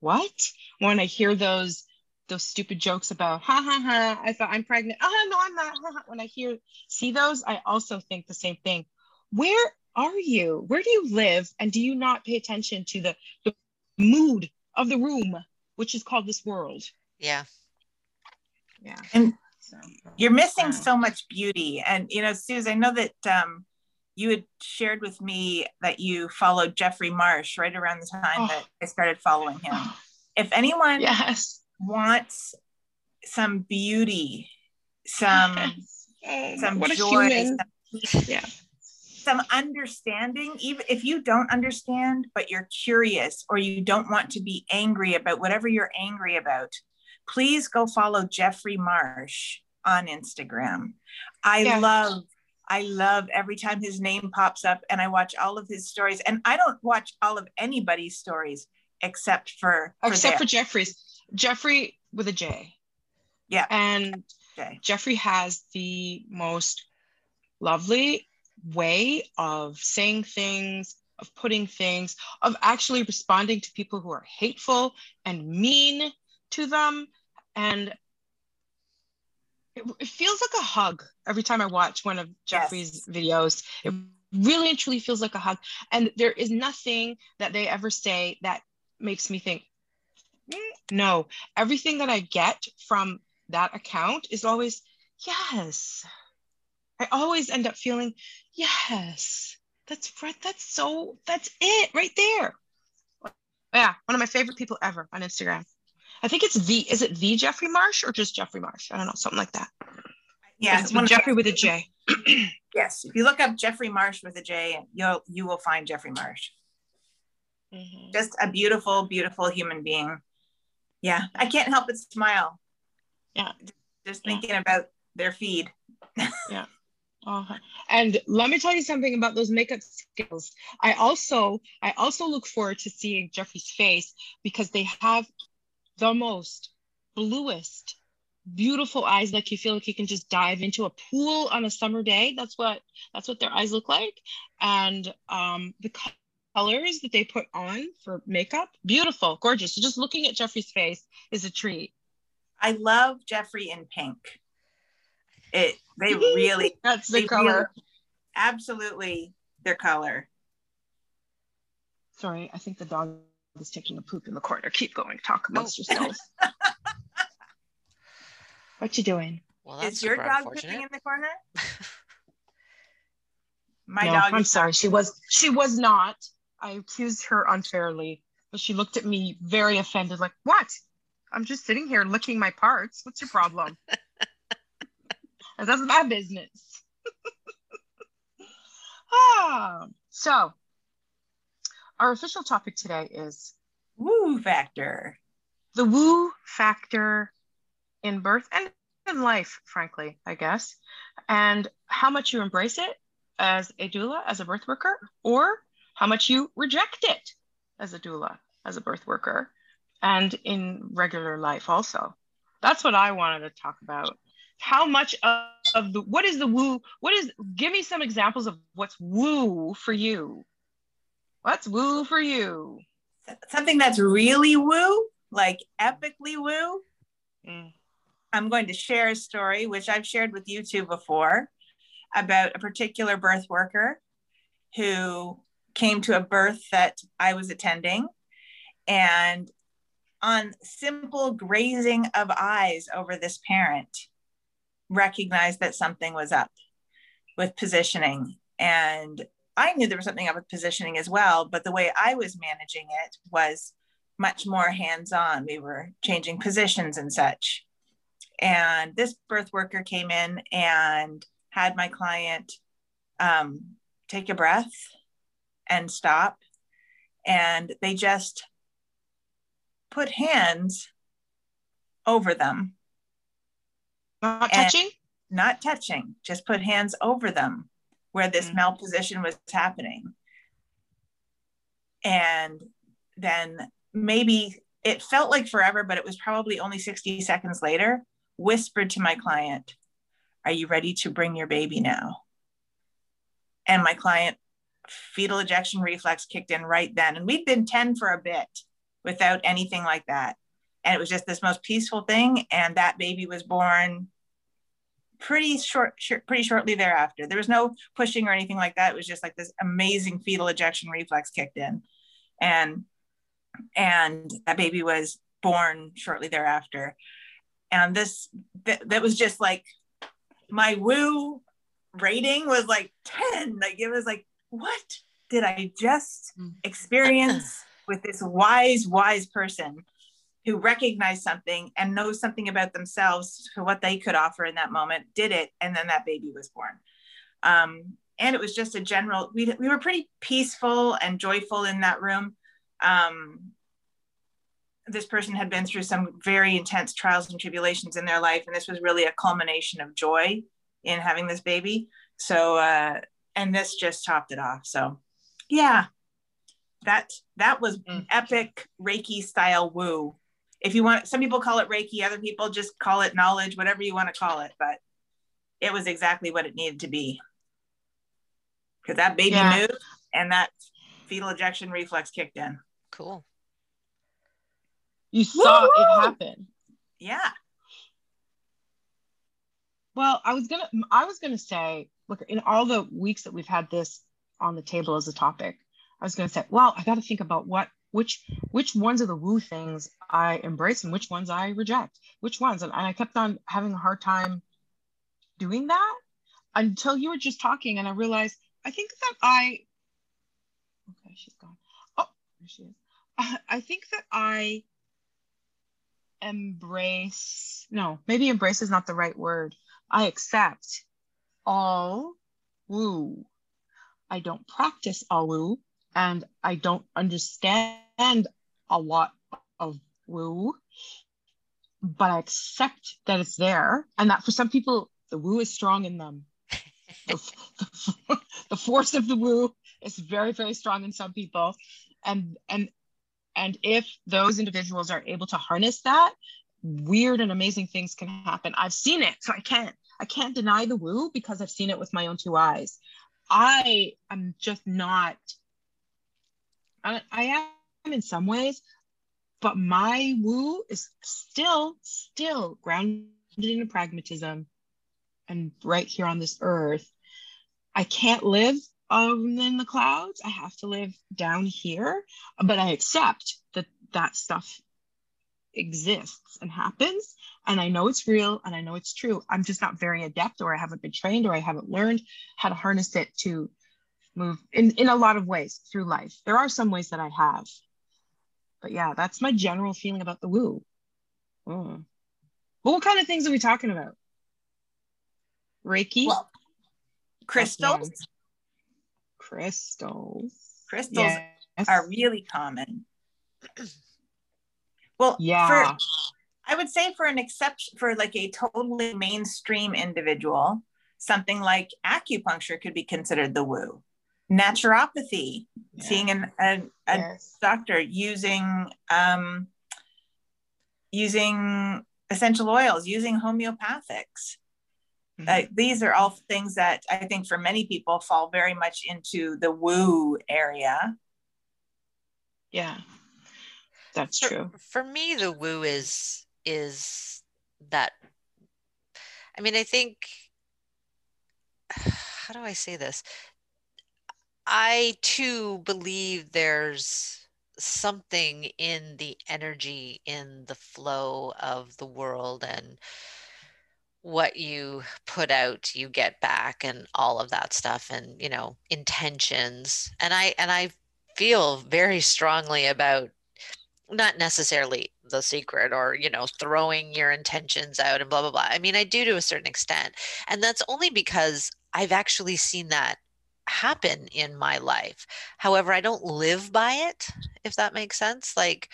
what? When I hear those those stupid jokes about ha ha ha, I thought I'm pregnant. Oh no, I'm not. Ha, ha. When I hear see those, I also think the same thing. Where are you? Where do you live? And do you not pay attention to the, the mood of the room, which is called this world? Yeah. Yeah. And So You're missing Yeah. so much beauty. And you know, Suze, I know that um, you had shared with me that you followed Jeffrey Marsh right around the time Oh. that I started following him. If anyone yes. Wants some beauty, some Oh, some what joy, some, Yeah. some understanding. Even if you don't understand, but you're curious or you don't want to be angry about whatever you're angry about, please go follow Jeffrey Marsh on Instagram. I Yeah. love. I love every time his name pops up and I watch all of his stories. And I don't watch all of anybody's stories except for, for Except for. Jeffrey's. Jeffrey with a J. Yeah. And. Jeffrey has the most lovely way of saying things, of putting things, of actually responding to people who are hateful and mean to them. And it, it feels like a hug every time I watch one of Jeffrey's videos. It really and truly feels like a hug. And there is nothing that they ever say that makes me think, "Mm, no. Everything that I get from that account is always, yes. I always end up feeling, yes, that's right. That's so, that's it right there. Yeah, one of my favorite people ever on Instagram. I think it's the, is it the Jeffrey Marsh or just Jeffrey Marsh? I don't know, something like that. Yeah. It's one Jeffrey with a J. Yes. If you look up Jeffrey Marsh with a J, you'll you will find Jeffrey Marsh. Mhm. Just a beautiful, beautiful human being. Yeah. I can't help but smile. Yeah. Just Yeah. thinking about their feed. Uh-huh. And let me tell you something about those makeup skills. I also I also look forward to seeing Jeffrey's face because they have the most bluest, beautiful eyes. Like you feel like you can just dive into a pool on a summer day. That's what that's what their eyes look like. And um, the colors that they put on for makeup, beautiful, gorgeous. So just looking at Jeffrey's face is a treat. I love Jeffrey in pink. It they really That's the color. absolutely their color. Sorry, I think the dog is taking a poop in the corner. Keep going. Talk amongst oh. yourselves. what you doing? Well, that's Is your dog unfortunate. pooping in the corner? My no, dog I'm sorry. She was she was not. I accused her unfairly, but she looked at me very offended, like, what? I'm just sitting here licking my parts. What's your problem? That's my business. ah, so our official topic today is woo factor. the woo factor in birth and in life, frankly, I guess, and how much you embrace it as a doula, as a birth worker, or how much you reject it as a doula, as a birth worker, and in regular life also. That's what I wanted to talk about. How much of, of the what is the woo? What is give me some examples of what's woo for you? What's woo for you? Something that's really woo, like epically woo. Mm. I'm going to share a story, which I've shared with you two before, about a particular birth worker who came to a birth that I was attending. And on simple grazing of eyes over this parent, recognized that something was up with positioning. And I knew there was something up with positioning as well, but the way I was managing it was much more hands on. We were changing positions and such. And this birth worker came in and had my client um, take a breath and stop. And they just put hands over them, Not touching? not touching, just put hands over them where this Mm. malposition was happening. And then maybe it felt like forever, but it was probably only 60 seconds later, whispered to my client, Are you ready to bring your baby now? And my client, fetal ejection reflex kicked in right then. And we'd been 10 for a bit without anything like that. And it was just this most peaceful thing. And that baby was born pretty short, pretty shortly thereafter. There was no pushing or anything like that. It was just like this amazing fetal ejection reflex kicked in. And and that baby was born shortly thereafter. And this that, that was just like my woo rating was like 10. Like it was like, what did I just experience with this wise, wise person who recognized something and knows something about themselves for what they could offer in that moment did it and then that baby was born. Um, and it was just a general we, we were pretty peaceful and joyful in that room. Um, this person had been through some very intense trials and tribulations in their life and this was really a culmination of joy in having this baby. So uh, and this just topped it off so yeah that that was Mm. epic reiki style woo if you want some people call it reiki other people just call it knowledge whatever you want to call it but it was exactly what it needed to be because that baby Yeah. moved and that fetal ejection reflex kicked in Cool. You saw Woo-hoo! it happen. yeah Well, I was gonna I was gonna say, look, in all the weeks that we've had this on the table as a topic, I was gonna say, well, I gotta think about what which which ones of the woo things I embrace and which ones I reject. Which ones? And, and I kept on having a hard time doing that until you were just talking and I realized I think that I okay, she's gone. Oh, there she is. I think that I embrace no, maybe embrace is not the right word. I accept all woo. I don't practice all woo and I don't understand a lot of woo, but I accept that it's there and that for some people, the woo is strong in them. the, the force of the woo is very, very strong in some people. And, and, and if those individuals are able to harness that, weird and amazing things can happen. I've seen it, so I can't I can't deny the woo because I've seen it with my own two eyes. I am just not I, I am in some ways, but my woo is still still grounded in pragmatism and right here on this earth. I can't live um, in the clouds. I have to live down here, but I accept that that stuff exists and happens and i know it's real and i know it's true. I'm just not very adept or i haven't been trained or i haven't learned how to harness it to move in, in a lot of ways through life. There are some ways that i have. But yeah that's my general feeling about the woo. Mm. But what kind of things are we talking about? Reiki? Well crystals. Crystals. Crystals yes. are really common well yeah for I would say for an exception, for like a totally mainstream individual, something like acupuncture could be considered the woo. Naturopathy, Yeah. seeing an, an, a Yes. doctor using um, using essential oils, using homeopathics. Mhm. Uh, these are all things that I think for many people fall very much into the woo area. yeah that's for, true. for me the woo is is that i mean i think how do i say this? I too believe there's something in the energy in the flow of the world and what you put out you get back and all of that stuff and you know intentions. And i and i feel very strongly about not necessarily the secret or you know throwing your intentions out and blah blah blah. I mean i do to a certain extent and that's only because i've actually seen that happen in my life. However i don't live by it if that makes sense. Like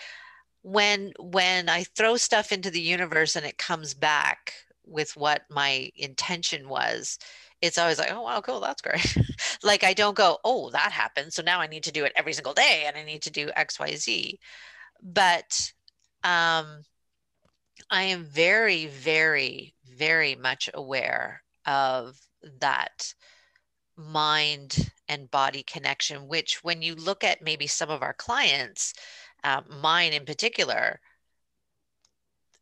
when when i throw stuff into the universe and it comes back with what my intention was it's always like oh wow cool that's great. Like i don't go oh that happened so now i need to do it every single day and i need to do xyz but um, I am very, very, very much aware of that mind and body connection, which, when you look at maybe some of our clients, uh, mine in particular,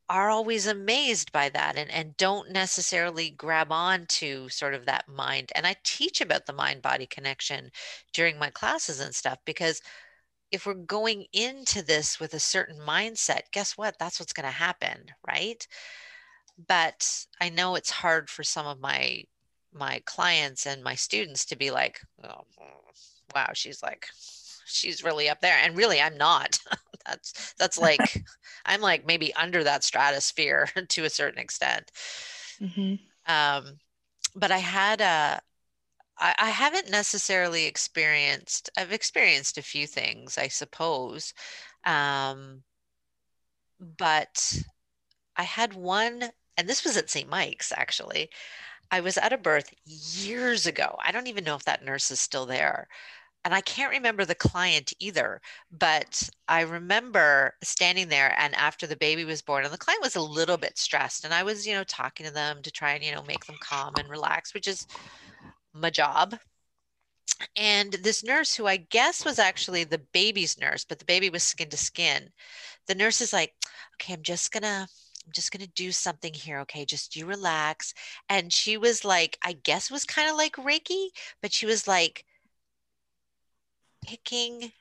are always amazed by that and, and don't necessarily grab on to sort of that mind. And I teach about the mind body connection during my classes and stuff because if we're going into this with a certain mindset, guess what? That's what's going to happen, right? But I know it's hard for some of my my clients and my students to be like, oh, wow, she's like, she's really up there, and really, I'm not. that's that's like I'm like maybe under that stratosphere to a certain extent. Mhm. Um, but I had a I, I haven't necessarily experienced I've experienced a few things, I suppose. Um, but I had one, and this was at St. Mike's actually. I was at a birth years ago. I don't even know if that nurse is still there. And I can't remember the client either, but I remember standing there and after the baby was born, and the client was a little bit stressed. And I was, you know, talking to them to try and, you know, make them calm and relax, which is my job. And this nurse, who I guess was actually the baby's nurse, but the baby was skin to skin, the nurse is like, okay, I'm just gonna I'm just going to do something here. Okay. Just you relax. And she was like, I guess was kind of like Reiki, but she was like picking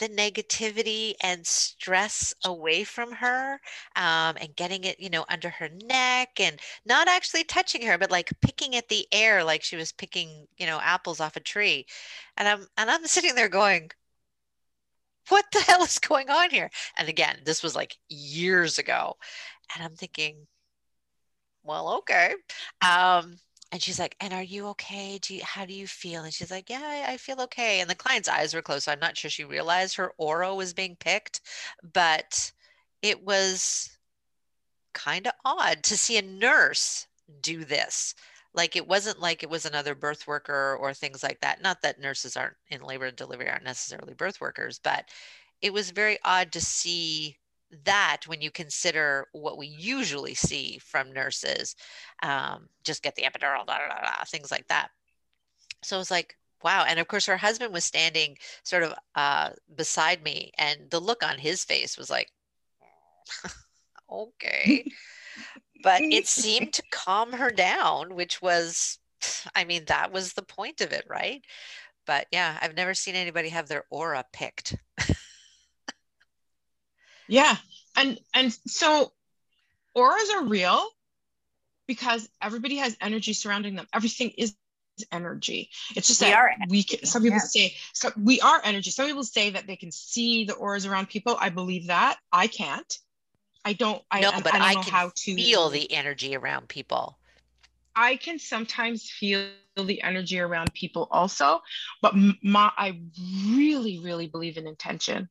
the negativity and stress away from her um, and getting it, you know, under her neck and not actually touching her, but like picking at the air, like she was picking, you know, apples off a tree. And I'm, and I'm sitting there going, what the hell is going on here? And again, this was like years ago. And I'm thinking, well, okay. Um, and she's like, and are you okay? Do you, how do you feel? And she's like, yeah, I, I feel okay. And the client's eyes were closed. So I'm not sure she realized her aura was being picked, but it was kind of odd to see a nurse do this. Like it wasn't like it was another birth worker or things like that. Not that nurses aren't in labor and delivery aren't necessarily birth workers, but it was very odd to see that when you consider what we usually see from nurses, um, just get the epidural, da, da, da, things like that. So it was like, wow. And of course, her husband was standing sort of uh, beside me, and the look on his face was like, okay. but it seemed to calm her down, which was, I mean, that was the point of it, right? But yeah, I've never seen anybody have their aura picked. Yeah. And and so auras are real because everybody has energy surrounding them. Everything is energy. It's just We that are we can, some people yes. say so we are energy. Some people say that they can see the auras around people. I believe that. I can't. I don't I, no, but I don't I know can how to feel the energy around people. I can sometimes feel the energy around people also, but my I really really believe in intention.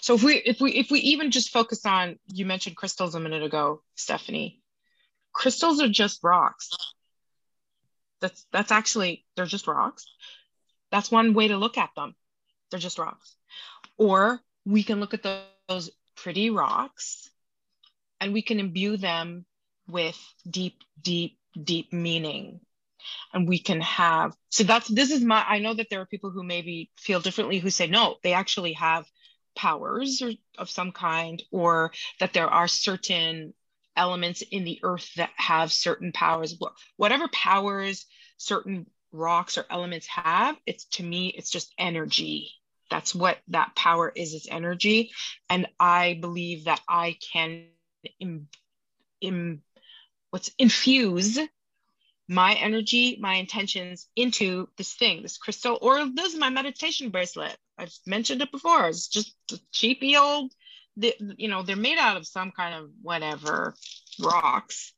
So if we if we if we even just focus on you mentioned crystals a minute ago, Stephanie. Crystals are just rocks. That's that's actually they're just rocks. That's one way to look at them. They're just rocks. Or we can look at tho- those pretty rocks and we can imbue them with deep deep deep meaning and we can have so that's this is my i know that there are people who maybe feel differently who say no they actually have powers or of some kind or that there are certain elements in the earth that have certain powers whatever powers certain rocks or elements have it's to me it's just energy. That's what that power is it's energy. And i believe that i can Im, im, what's infuse my energy, my intentions into this thing, this crystal, or this is my meditation bracelet. I've mentioned it before. It's just cheapy old, you know, they're made out of some kind of whatever rocks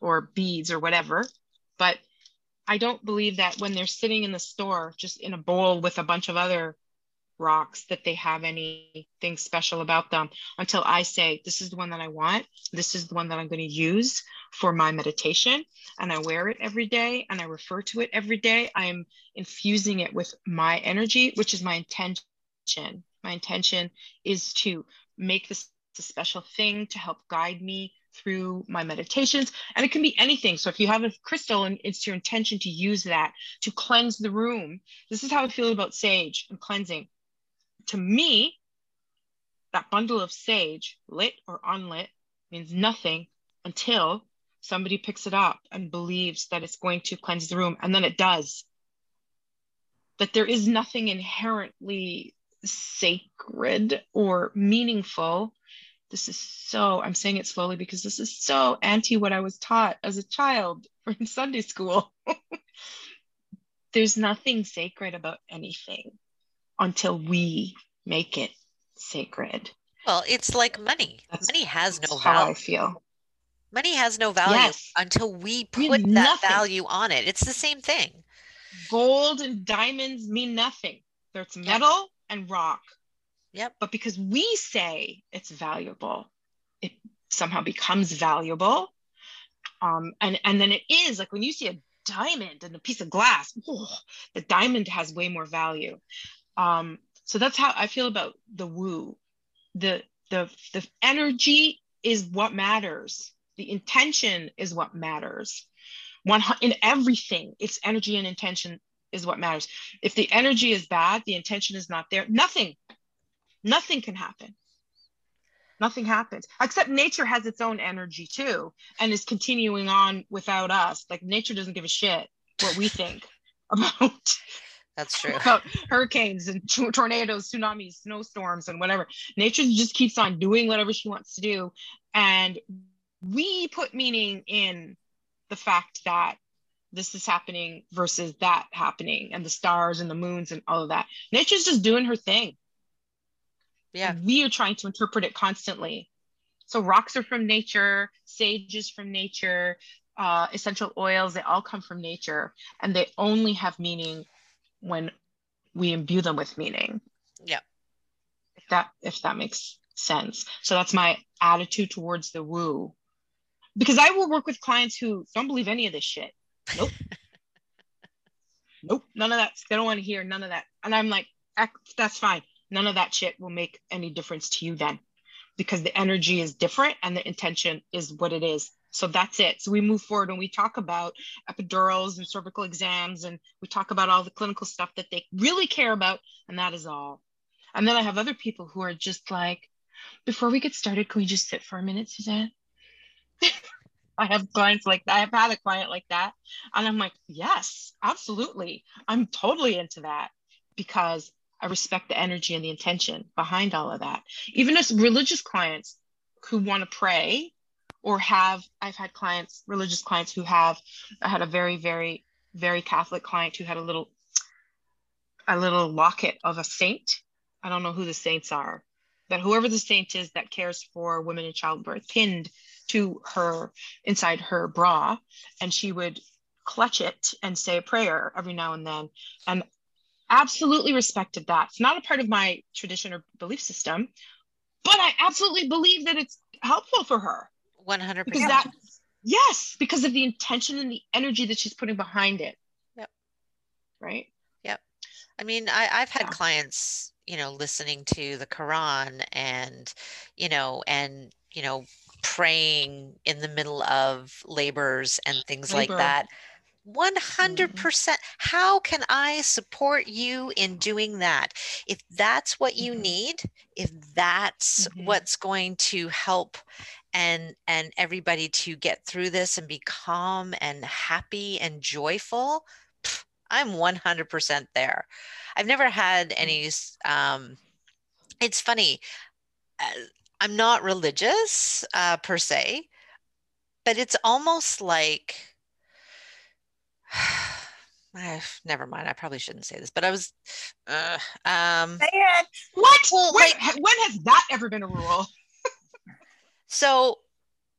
or beads or whatever. But I don't believe that when they're sitting in the store, just in a bowl with a bunch of other rocks, that they have anything special about them until I say, this is the one that I want. This is the one that I'm going to use for my meditation. And I wear it every day and I refer to it every day. I'm infusing it with my energy, which is my intention. My intention is to make this a special thing to help guide me through my meditations. And it can be anything. So if you have a crystal and it's your intention to use that to cleanse the room, this is how I feel about sage and cleansing. To me, that bundle of sage, lit or unlit, means nothing until somebody picks it up and believes that it's going to cleanse the room. And then it does. That there is nothing inherently sacred or meaningful. This is so, I'm saying it slowly because this is so anti what I was taught as a child in Sunday school. There's nothing sacred about anything until we make it sacred. Well, it's like money. That's- money has no That's how I value. feel. Money has no value Yes. until we put that nothing. value on it. It's the same thing. Gold and diamonds mean nothing. There's metal and rock. Yep. But because we say it's valuable, it somehow becomes valuable. Um, and, and then it is like when you see a diamond and a piece of glass, oh, the diamond has way more value. Um, so that's how I feel about the woo. The the the energy is what matters. The intention is what matters. One in everything, it's energy and intention is what matters. If the energy is bad, the intention is not there. Nothing, nothing can happen. Nothing happens. Except nature has its own energy too, and is continuing on without us. Like nature doesn't give a shit what we think about That's true. about hurricanes and t- tornadoes, tsunamis, snowstorms, and whatever. Nature just keeps on doing whatever she wants to do. And we put meaning in the fact that this is happening versus that happening, and the stars and the moons and all of that. Nature's just doing her thing. Yeah. And we are trying to interpret it constantly. So rocks are from nature, sage is from nature, uh, essential oils, they all come from nature, and they only have meaning when we imbue them with meaning. Yeah. If that if that makes sense. So that's my attitude towards the woo. Because I will work with clients who don't believe any of this shit. Nope. nope. None of that. They don't want to hear none of that. And I'm like, that's fine. None of that shit will make any difference to you then. Because the energy is different and the intention is what it is. So that's it. So we move forward and we talk about epidurals and cervical exams and we talk about all the clinical stuff that they really care about and that is all and then i have other people who are just like before we get started can we just sit for a minute suzanne i have clients like that i've had a client like that and i'm like yes absolutely. I'm totally into that because i respect the energy and the intention behind all of that. Even as religious clients who want to pray or have i've had clients religious clients who have i had a very very very catholic client who had a little a little locket of a saint. I don't know who the saints are but whoever the saint is that cares for women in childbirth pinned to her inside her bra and she would clutch it and say a prayer every now and then and absolutely respected that it's not a part of my tradition or belief system but i absolutely believe that it's helpful for her 100%. because that yes because of the intention and the energy that she's putting behind it Yep. right yep I mean, I, I've had Yeah. clients, you know, listening to the Quran and, you know, and, you know, praying in the middle of labors and things like that. 100%. How can I support you in doing that? If that's what you Mhm. need, if that's Mhm. what's going to help and and everybody to get through this and be calm and happy and joyful, pff, I'm 100% there. I've never had any um it's funny. I'm not religious uh, per se, but it's almost like I, never mind. I probably shouldn't say this, but I was uh, um Say it. what Well, when, like- ha- when has that ever been a rule So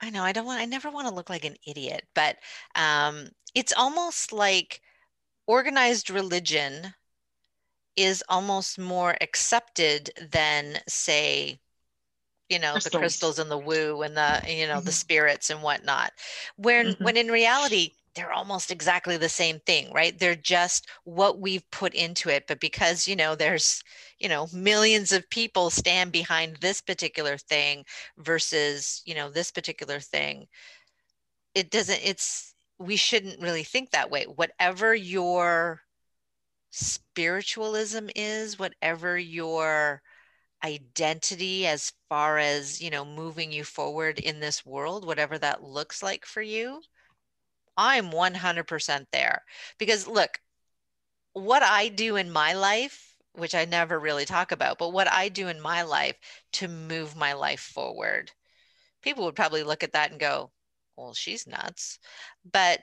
I know I don't want I never want to look like an idiot, but um, it's almost like organized religion is almost more accepted than say you know the Crystals. crystals and the woo and the you know the Mhm. spirits and whatnot when Mhm. when in reality they're almost exactly the same thing right they're just what we've put into it but because you know there's you know millions of people stand behind this particular thing versus you know this particular thing it doesn't it's we shouldn't really think that way whatever your spiritualism is whatever your identity as far as you know moving you forward in this world whatever that looks like for you i'm 100% there. Because look what i do in my life which i never really talk about but what i do in my life to move my life forward people would probably look at that and go well she's nuts. But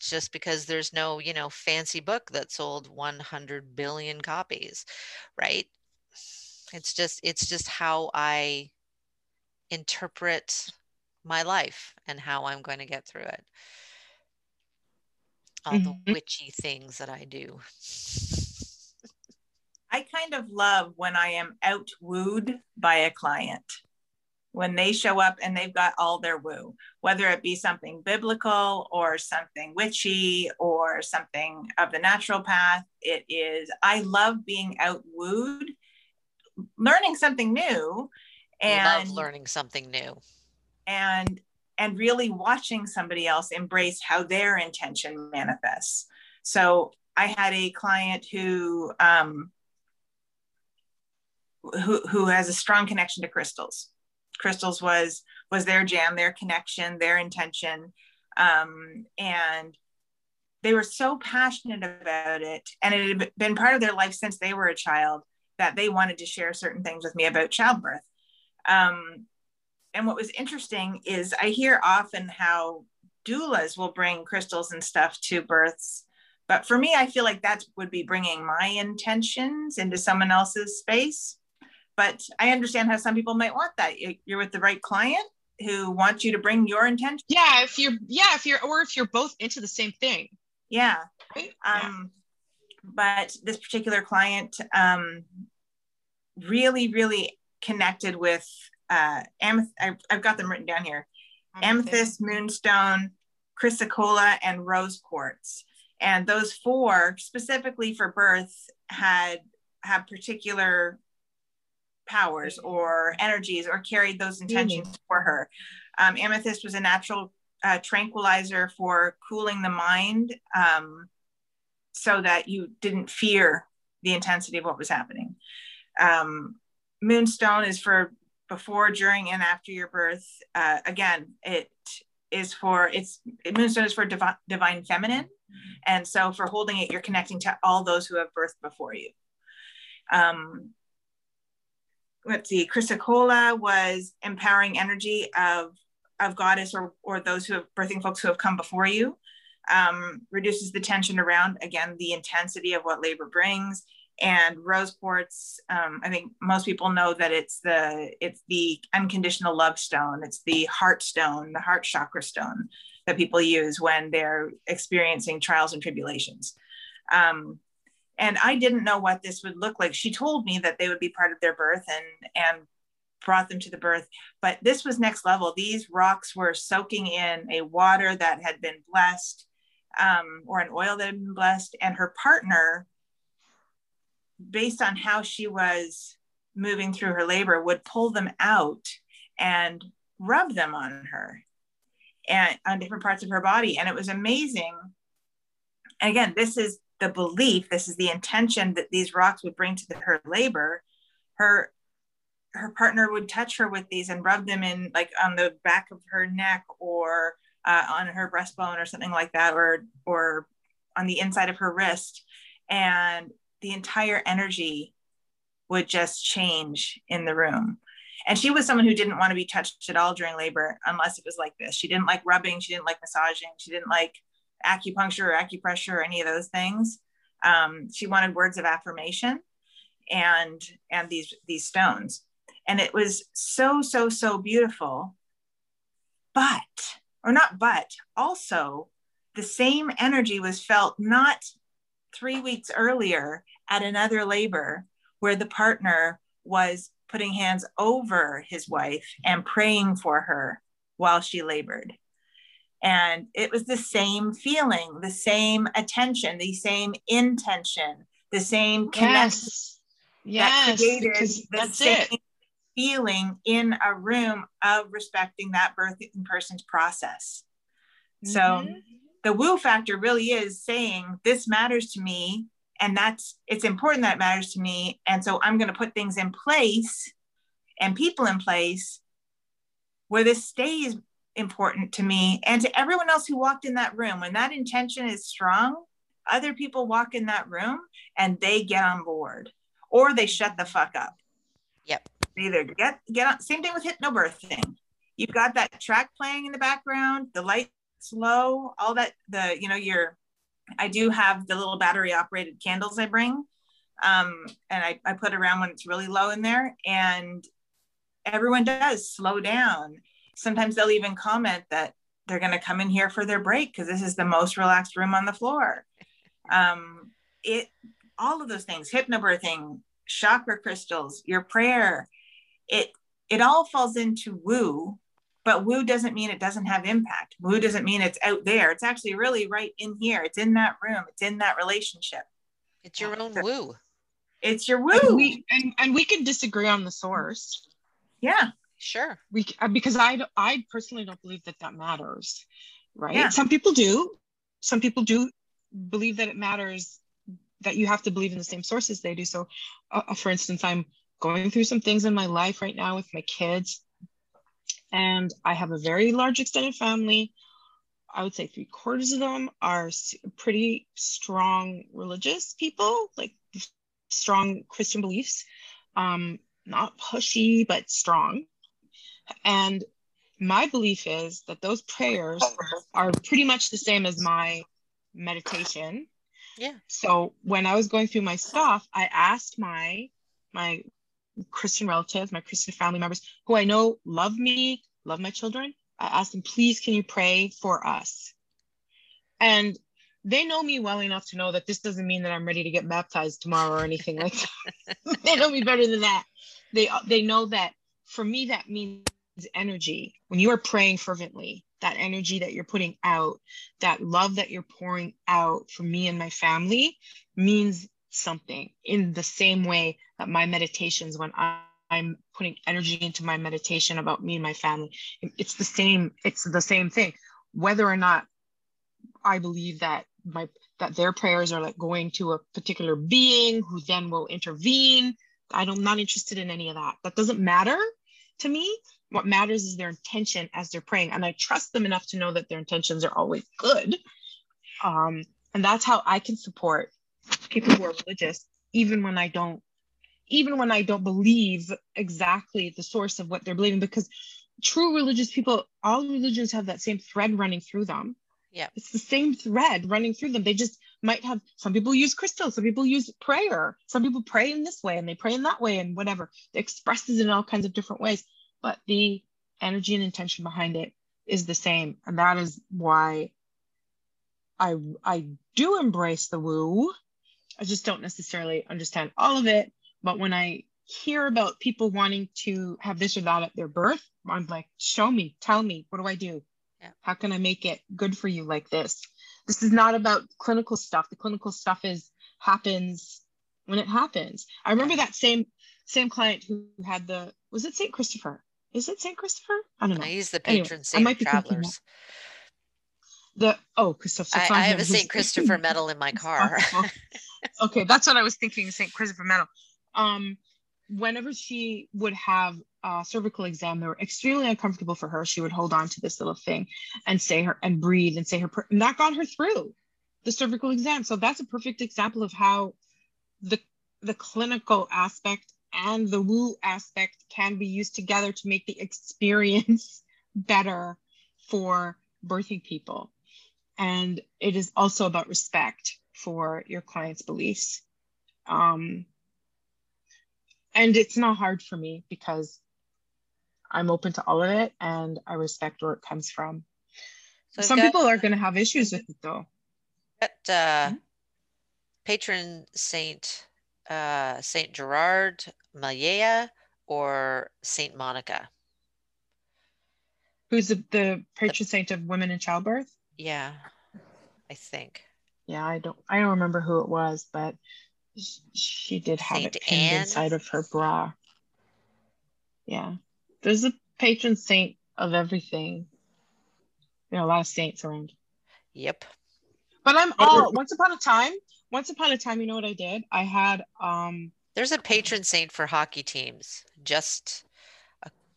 just because there's no you know fancy book that sold 100 billion copies right it's just it's just how i interpret my life and how i'm going to get through it all Mhm. the witchy things that i do I kind of love when I am out wooed by a client. When they show up and they've got all their woo, whether it be something biblical or something witchy or something of the natural path, it is, I love being outwooed, learning something new and love learning something new. and and really watching somebody else embrace how their intention manifests. So i had a client who um who who has a strong connection to crystals. Crystals was was their jam their connection their intention. Um and they were so passionate about it. And it had been part of their life since they were a child that they wanted to share certain things with me about childbirth um, and what was interesting is I hear often how doulas will bring crystals and stuff to births. But for me, I feel like that would be bringing my intentions into someone else's space. But I understand how some people might want that. You- You're with the right client who wants you to bring your intention. Yeah, if you're yeah, if you're or if you're both into the same thing. Yeah. Right? Yeah. But this particular client um, really, really connected with uh, amethyst. I've, I've got them written down here. amethyst, moonstone, chrysocolla, and rose quartz. And those four, specifically for birth, had have particular powers or energies or carried those intentions for her. Um, amethyst was a natural uh, tranquilizer for cooling the mind um, so that you didn't fear the intensity of what was happening. Um, moonstone is for before, during, and after your birth. Uh, again, it is for it's moonstone is for divi- divine feminine, and so for holding it, you're connecting to all those who have birthed before you. Um, let's see, Chrysocolla was empowering energy of of goddess or or those who have birthing folks who have come before you. Um, reduces the tension around again the intensity of what labor brings. And rose quartz um, i think most people know that it's the it's the unconditional love stone. It's the heart stone the heart chakra stone that people use when they're experiencing trials and tribulations. Um, and i didn't know what this would look like. She told me that they would be part of their birth and and brought them to the birth. But this was next level. These rocks were soaking in a water that had been blessed um, or an oil that had been blessed and her partner based on how she was moving through her labor would pull them out and rub them on her and on different parts of her body. And it was amazing. And again this is the belief this is the intention that these rocks would bring to the, her labor. Her her partner would touch her with these and rub them in like on the back of her neck or uh, on her breastbone or something like that or or on the inside of her wrist and the entire energy would just change in the room. And she was someone who didn't want to be touched at all during labor unless it was like this. She didn't like rubbing, she didn't like massaging, she didn't like acupuncture or acupressure or any of those things. Um, she wanted words of affirmation and and these these stones. And it was so so so beautiful. But or not but also the same energy was felt not three weeks earlier at another labor where the partner was putting hands over his wife and praying for her while she labored. And it was the same feeling, the same attention, the same intention, the same connection Yes. that created the that's same it. Feeling in a room of respecting that birthing person's process. So Mhm. the woo factor really is saying this matters to me and that's it's important that it matters to me and so i'm going to put things in place and people in place where this stays important to me and to everyone else who walked in that room when that intention is strong other people walk in that room and they get on board or they shut the fuck up either get get on same thing with hypnobirthing you've got that track playing in the background the lights low all that the you know your I do have the little battery operated candles I bring Um, and I, I put around when it's really low in there. And everyone does slow down. Sometimes they'll even comment that they're going to come in here for their break because this is the most relaxed room on the floor. Um, it all of those things, hypnobirthing, chakra crystals, your prayer, it it all falls into woo, but woo doesn't mean it doesn't have impact. Woo doesn't mean it's out there. It's actually really right in here. It's in that room. It's in that relationship. It's your own woo. It's your And woo. we and, and we can disagree on the source. yeah. Sure. We c- i because I d- I personally don't believe that that matters, right? Yeah. Some people do. Some people do believe that it matters that you have to believe in the same sources they do. So, uh, uh, for instance, I'm going through some things in my life right now with my kids, and I have a very large extended family. I would say three quarters of them are pretty strong religious people, like strong Christian beliefs. Um, not pushy, but strong. And my belief is that those prayers are pretty much the same as my meditation. Yeah. So when I was going through my stuff, I asked my my Christian relatives, my Christian family members who I know love me, love my children. I asked them, please, can you pray for us? And they know me well enough to know that this doesn't mean that I'm ready to get baptized tomorrow or anything like that. they know me better than that. They they know that for me that means energy. When you are praying fervently, that energy that you're putting out, that love that you're pouring out for me and my family means something in the same way that my meditations when I, I'm putting energy into my meditation about me and my family, it's the same, it's the same thing. Whether or not I believe that my that their prayers are like going to a particular being who then will intervene. I don't, I'm not interested in any of that. That doesn't matter to me. What matters is their intention as they're praying. And I trust them enough to know that their intentions are always good. Um, and that's how I can support people who are religious, even when I don't, even when I don't believe exactly the source of what they're believing, because true religious people, all religions have that same thread running through them. Yeah. It's the same thread running through them. They just might have some people use crystals, some people use prayer, some people pray in this way and they pray in that way and whatever. It expresses in all kinds of different ways, but the energy and intention behind it is the same. And that is why I I do embrace the woo. I just don't necessarily understand all of it. But when I hear about people wanting to have this or that at their birth, I'm like, show me, tell me, what do I do? Yeah. How can I make it good for you like this? This is not about clinical stuff. The clinical stuff is happens when it happens. I remember that same same client who had the was it St. Christopher? Is it St. Christopher? I don't know. He's the patron I saint of travelers. The oh, Christopher. I, I have a St. Christopher medal in my oh, car. Oh. okay, that's what I was thinking, St. Christopher medal. Um, whenever she would have a cervical exam, they were extremely uncomfortable for her. She would hold on to this little thing and say her and breathe and say her, and that got her through the cervical exam. So that's a perfect example of how the the clinical aspect and the woo aspect can be used together to make the experience better for birthing people. And it is also about respect for your client's beliefs. Um, and it's not hard for me because I'm open to all of it and I respect where it comes from. So Some got- people are going to have issues with it though. got uh, Hmm? patron saint uh, Saint Gerard Majella or Saint Monica. Who's the, the patron saint of women in childbirth? Yeah, I think. Yeah, I don't I don't remember who it was, but she did have Saint it pinned Anne? inside of her bra. Yeah. There's a patron saint of everything. You know, a lot of saints around. Yep. But I'm all once upon a time, once upon a time, you know what I did? I had um There's a patron saint for hockey teams. Just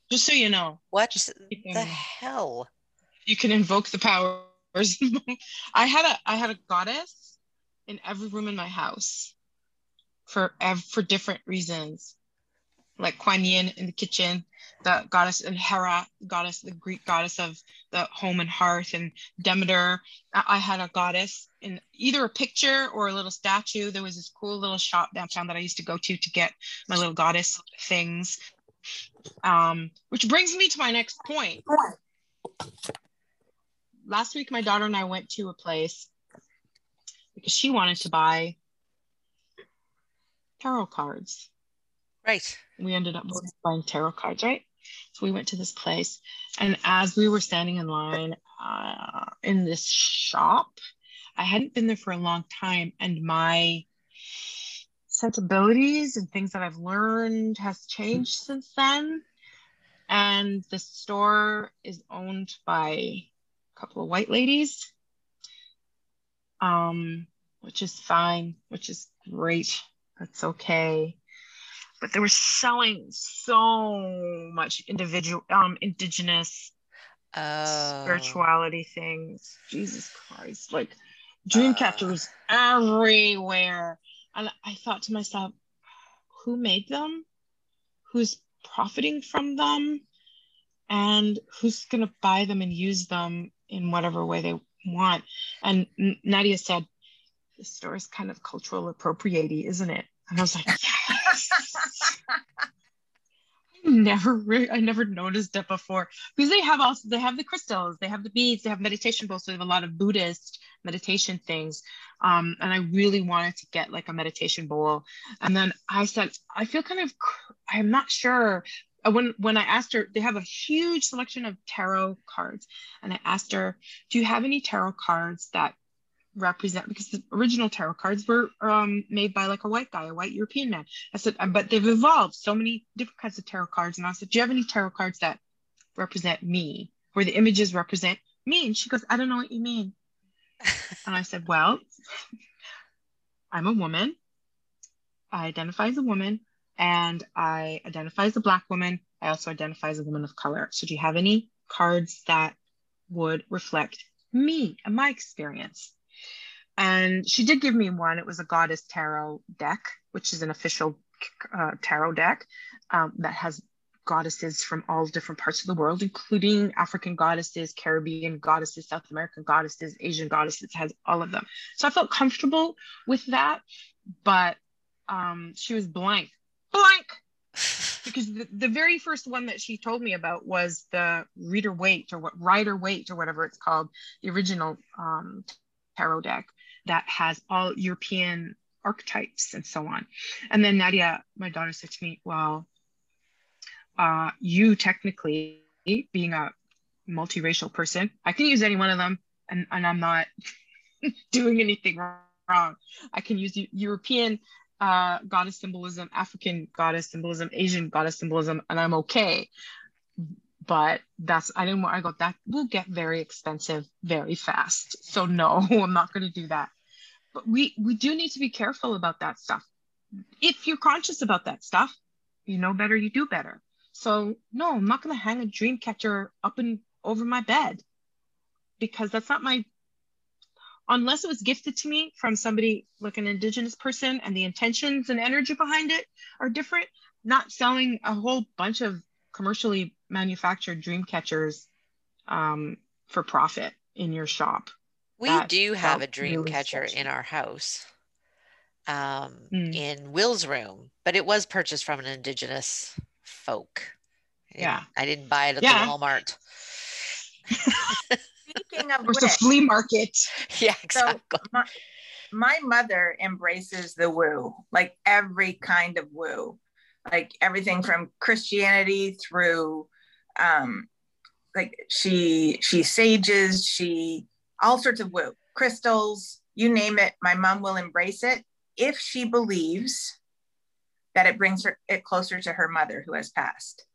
just so you know, what Just keeping- the hell? you can invoke the I had a I had a goddess in every room in my house for for different reasons. like Kuan Yin in the kitchen, the goddess and Hera, goddess, the Greek goddess of the home and hearth, and Demeter. I I had a goddess in either a picture or a little statue. There was this cool little shop downtown that I used to go to to get my little goddess things. Um, which brings me to my next point. Last week, my daughter and I went to a place because she wanted to buy tarot cards Right. we ended up buying tarot cards, right? So we went to this place, and as we were standing in line uh, in this shop, I hadn't been there for a long time, and my sensibilities and things that I've learned has changed since then. And the store is owned by a couple of white ladies, um, which is fine, which is great. That's okay. But they were selling so much individual um indigenous Oh. spirituality things. Jesus christ. Like dream Uh. catchers everywhere. And i thought to myself who made them? Who's profiting from them? And who's going to buy them and use them in whatever way they want and nadia said the store is kind of cultural appropriating isn't it and i was like yes I never re- I never noticed it before because they have also they have the crystals, they have the beads, they have meditation bowls, so they have a lot of Buddhist meditation things. Um, and I really wanted to get like a meditation bowl. And then I said, I feel kind of cr- I'm not sure. Uh, When when I asked her, they have a huge selection of tarot cards, and I asked her, "Do you have any tarot cards that represent?" Because the original tarot cards were um, made by like a white guy, a white European man. I said, "Uh, but they've evolved so many different kinds of tarot cards. And I said, do you have any tarot cards that represent me, where the images represent me? And she goes, I don't know what you mean. and I said, well, I'm a woman. I identify as a woman and I identify as a Black woman. I also identify as a woman of color. So do you have any cards that would reflect me and my experience? And she did give me one. It was a goddess tarot deck, which is an official uh, tarot deck um, that has goddesses from all different parts of the world, including African goddesses, Caribbean goddesses, South American goddesses, Asian goddesses, has all of them. So I felt comfortable with that, but um, she was blank, blank, because the, the very first one that she told me about was the Reader Waite or what Rider Waite or whatever it's called, the original um, tarot deck that has all European archetypes and so on. And then Nadia, my daughter, said to me, Well, uh, you technically, being a multiracial person, I can use any one of them, and, and I'm not doing anything wrong. I can use Eu- European uh, goddess symbolism, African goddess symbolism, Asian goddess symbolism, and I'm okay. But that's I didn't want I go that will get very expensive very fast. So no, I'm not going to do that. But we we do need to be careful about that stuff. If you're conscious about that stuff, you know better, you do better. So no, I'm not going to hang a dream catcher up and over my bed because that's not my unless it was gifted to me from somebody like an indigenous person and the intentions and energy behind it are different not selling a whole bunch of commercially manufactured dream catchers um, for profit in your shop We That do have a dream really catcher sketchy. in our house, um, Mm. in Will's room, but it was purchased from an indigenous folk. I Yeah. I didn't buy it at Yeah. the Walmart. Speaking of which, the flea market yeah, so exactly. my, my mother embraces the woo, like every kind of woo, like everything from Christianity through, um, like she she sages, she all sorts of woo, crystals, you name it. My mom will embrace it if she believes that it brings her it closer to her mother who has passed.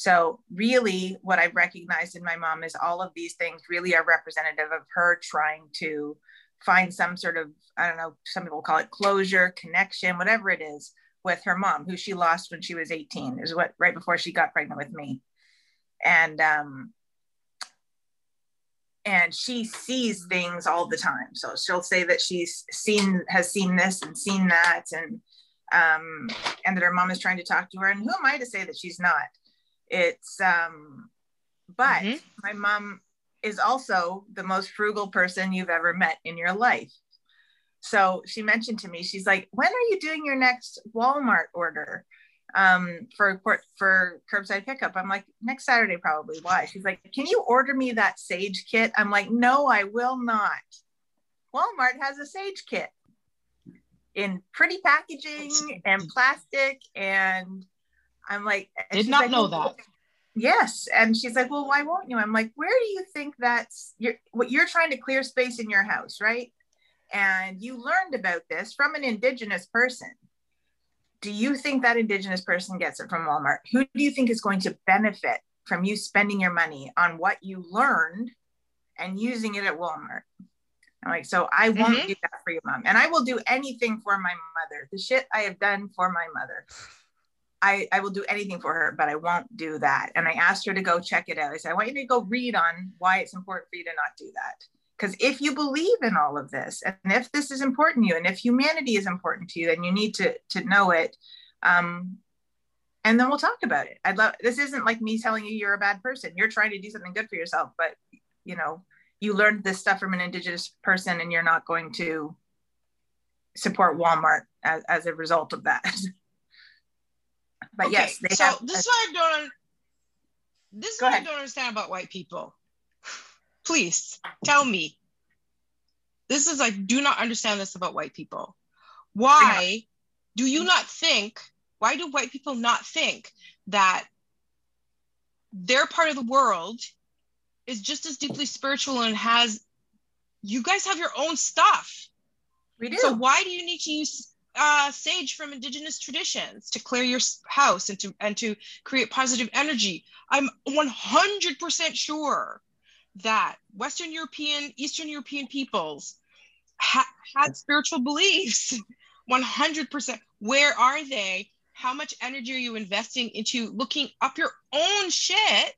So really what I've recognized in my mom is all of these things really are representative of her trying to find some sort of, I don't know, some people call it closure, connection, whatever it is with her mom, who she lost when she was 18. It was what right before she got pregnant with me. And um and she sees things all the time. So she'll say that she's seen has seen this and seen that and um, and that her mom is trying to talk to her. And who am I to say that she's not? It's, um, but Mhm. my mom is also the most frugal person you've ever met in your life. So she mentioned to me, she's like, when are you doing your next Walmart order um, for for curbside pickup? I'm like, next Saturday probably. Why? She's like, can you order me that sage kit? I'm like, no, I will not. Walmart has a sage kit in pretty packaging and plastic, and I'm like, Did not like, know "Well, that. Yes. And she's like, well, why won't you? I'm like, where do you think that's you're what you're trying to clear space in your house, right? And you learned about this from an indigenous person. Do you think that indigenous person gets it from Walmart? Who do you think is going to benefit from you spending your money on what you learned and using it at Walmart? I'm like, so I won't Mhm. do that for you, mom. And I will do anything for my mother. The shit I have done for my mother. I, I will do anything for her, but I won't do that. And I asked her to go check it out. I said, I want you to go read on why it's important for you to not do that. Because if you believe in all of this, and if this is important to you, and if humanity is important to you, then you need to to know it. Um, and then we'll talk about it. I'd love this isn't like me telling you you're a bad person. You're trying to do something good for yourself, but you know, you learned this stuff from an indigenous person and you're not going to support Walmart as, as a result of that. but Okay, yes, they so have this is what I don't. This is what ahead. I don't understand about white people. Please tell me. This is like do not understand this about white people. Why do you not think? Why do white people not think that their part of the world is just as deeply spiritual and has? You guys have your own stuff. we do. So why do you need to use uh, sage from indigenous traditions to clear your house and to and to create positive energy? I'm 100% sure that Western European, Eastern European peoples ha- had spiritual beliefs. 100%. Where are they? How much energy are you investing into looking up your own shit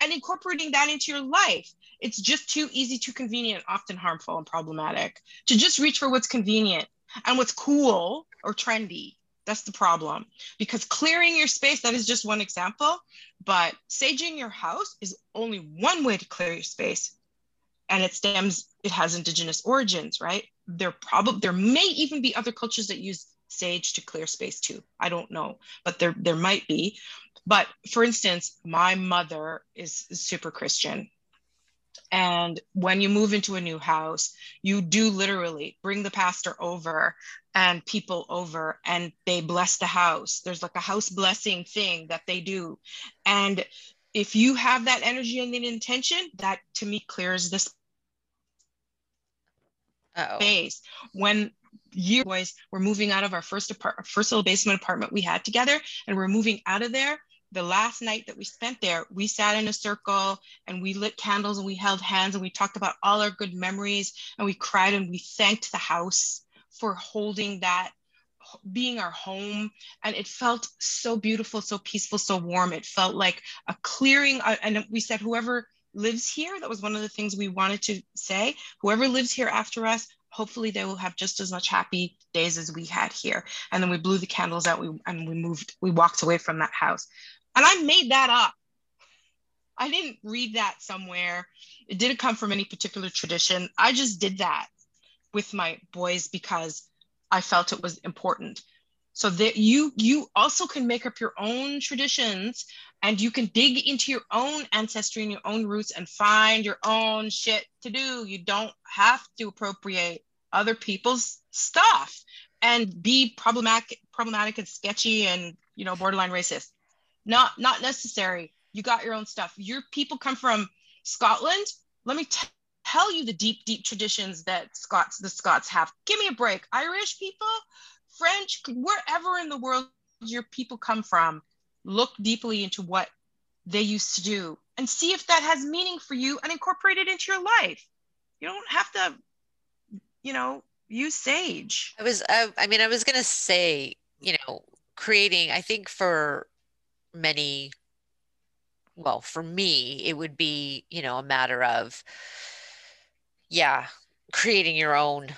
and incorporating that into your life? It's just too easy, too convenient, often harmful and problematic to just reach for what's convenient and what's cool or trendy. That's the problem. Because clearing your space, that is just one example, but saging your house is only one way to clear your space. And it stems, it has indigenous origins, right? There probably there may even be other cultures that use sage to clear space too. I don't know, but there there might be. But for instance, my mother is super Christian. And when you move into a new house, you do literally bring the pastor over and people over and they bless the house. There's like a house blessing thing that they do. And if you have that energy and that intention, that to me clears the Uh-oh. space. When you boys were moving out of our first apartment, first little basement apartment we had together, and we're moving out of there. The last night that we spent there, we sat in a circle and we lit candles and we held hands and we talked about all our good memories and we cried and we thanked the house for holding that being our home. And it felt so beautiful so peaceful so warm. It felt like a clearing uh, and we said whoever lives here that was one of the things we wanted to say whoever lives here after us hopefully they will have just as much happy days as we had here. And then we blew the candles out we, and we moved we walked away from that house and i made that up. I didn't read that somewhere. It didn't come from any particular tradition. I just did that with my boys because i felt it was important. So that you you also can make up your own traditions and you can dig into your own ancestry and your own roots and find your own shit to do. You don't have to appropriate other people's stuff and be problematic problematic and sketchy and you know borderline racist not not necessary. You got your own stuff. Your people come from scotland. Let me t- tell you the deep deep traditions that scots the scots have. Give me a break. Irish people french wherever in the world your people come from look deeply into what they used to do and see if that has meaning for you and incorporate it into your life. You don't have to you know use sage. I was, I, I mean, I was gonna say, you know, creating, I think for many, well, for me, it would be, you know, a matter of, yeah, creating your own,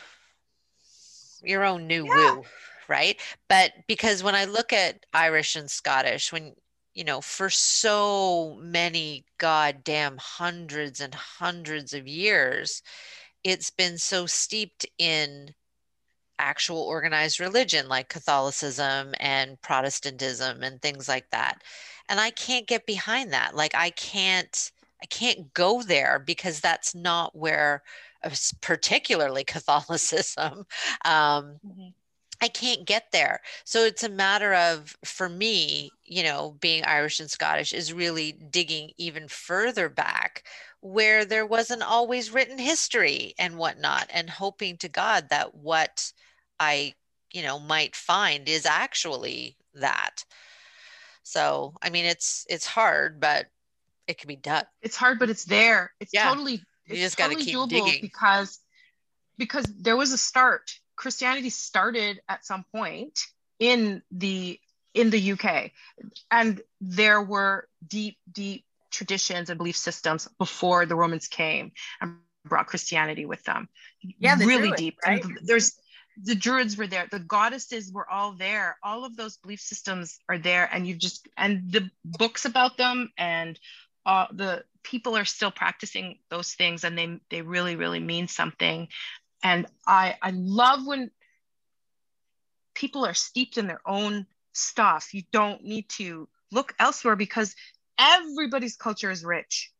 your own new Yeah. woo, right? But because when I look at Irish and Scottish, when you know, for so many goddamn hundreds and hundreds of years, it's been so steeped in actual organized religion like Catholicism and Protestantism and things like that. And I can't get behind that. Like I can't I can't go there because that's not where uh, particularly Catholicism um, mm-hmm. I can't get there. So it's a matter of, for me, you know, being Irish and Scottish is really digging even further back where there wasn't always written history and whatnot, and hoping to God that what I, you know, might find is actually that. So, I mean, it's it's hard, but it can be done. It's hard, but it's there. It's yeah. totally. You just got to totally doable digging because because there was a start. Christianity started at some point in the in the UK, and there were deep, deep traditions and belief systems before the Romans came and brought Christianity with them. Yeah, really Druids, deep. right? And there's the Druids were there, the goddesses were all there. All of those belief systems are there, and you've just and the books about them and uh, the people are still practicing those things, and they they really really mean something. And I I love when people are steeped in their own stuff. You don't need to look elsewhere because everybody's culture is rich.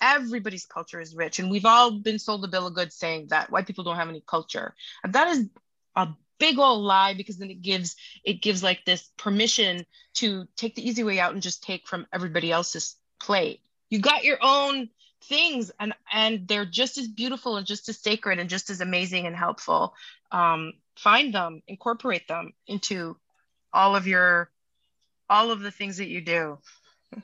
Everybody's culture is rich. And we've all been sold a bill of goods saying that white people don't have any culture. And that is a big old lie because then it gives it gives like this permission to take the easy way out and just take from everybody else's plate. You got your own things and and they're just as beautiful and just as sacred and just as amazing and helpful um, find them incorporate them into all of your all of the things that you do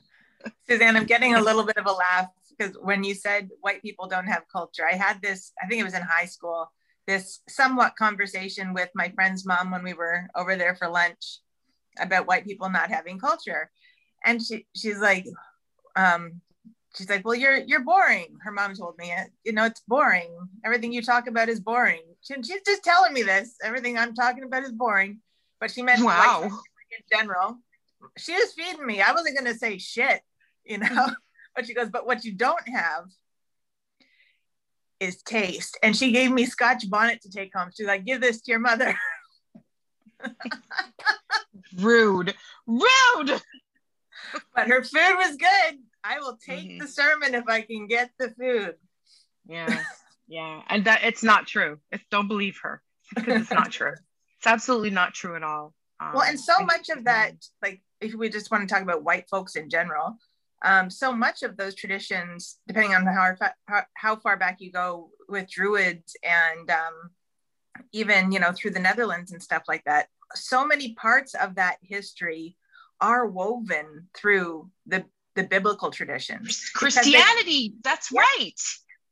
suzanne i'm getting a little bit of a laugh because when you said white people don't have culture i had this i think it was in high school this somewhat conversation with my friend's mom when we were over there for lunch about white people not having culture. And she, she's like um, she's like well you're you're boring her mom told me. It you know it's boring. Everything you talk about is boring. She, she's just telling me this. Everything i'm talking about is boring. But she meant wow. in general she was feeding me. I wasn't going to say shit you know? But she goes but what you don't have is taste and she gave me scotch bonnet to take home she's like give this to your mother rude rude but her food was good I will take mm-hmm. the sermon if I can get the food. Yeah, yeah, and that it's not true. It's, don't believe her because it's not true. It's absolutely not true at all. Um, well, and so much of that, like if we just want to talk about white folks in general, um, so much of those traditions, depending on how, how, how far back you go with Druids and um, even you know through the Netherlands and stuff like that, so many parts of that history are woven through the the biblical traditions. Christianity, they, that's yeah, right.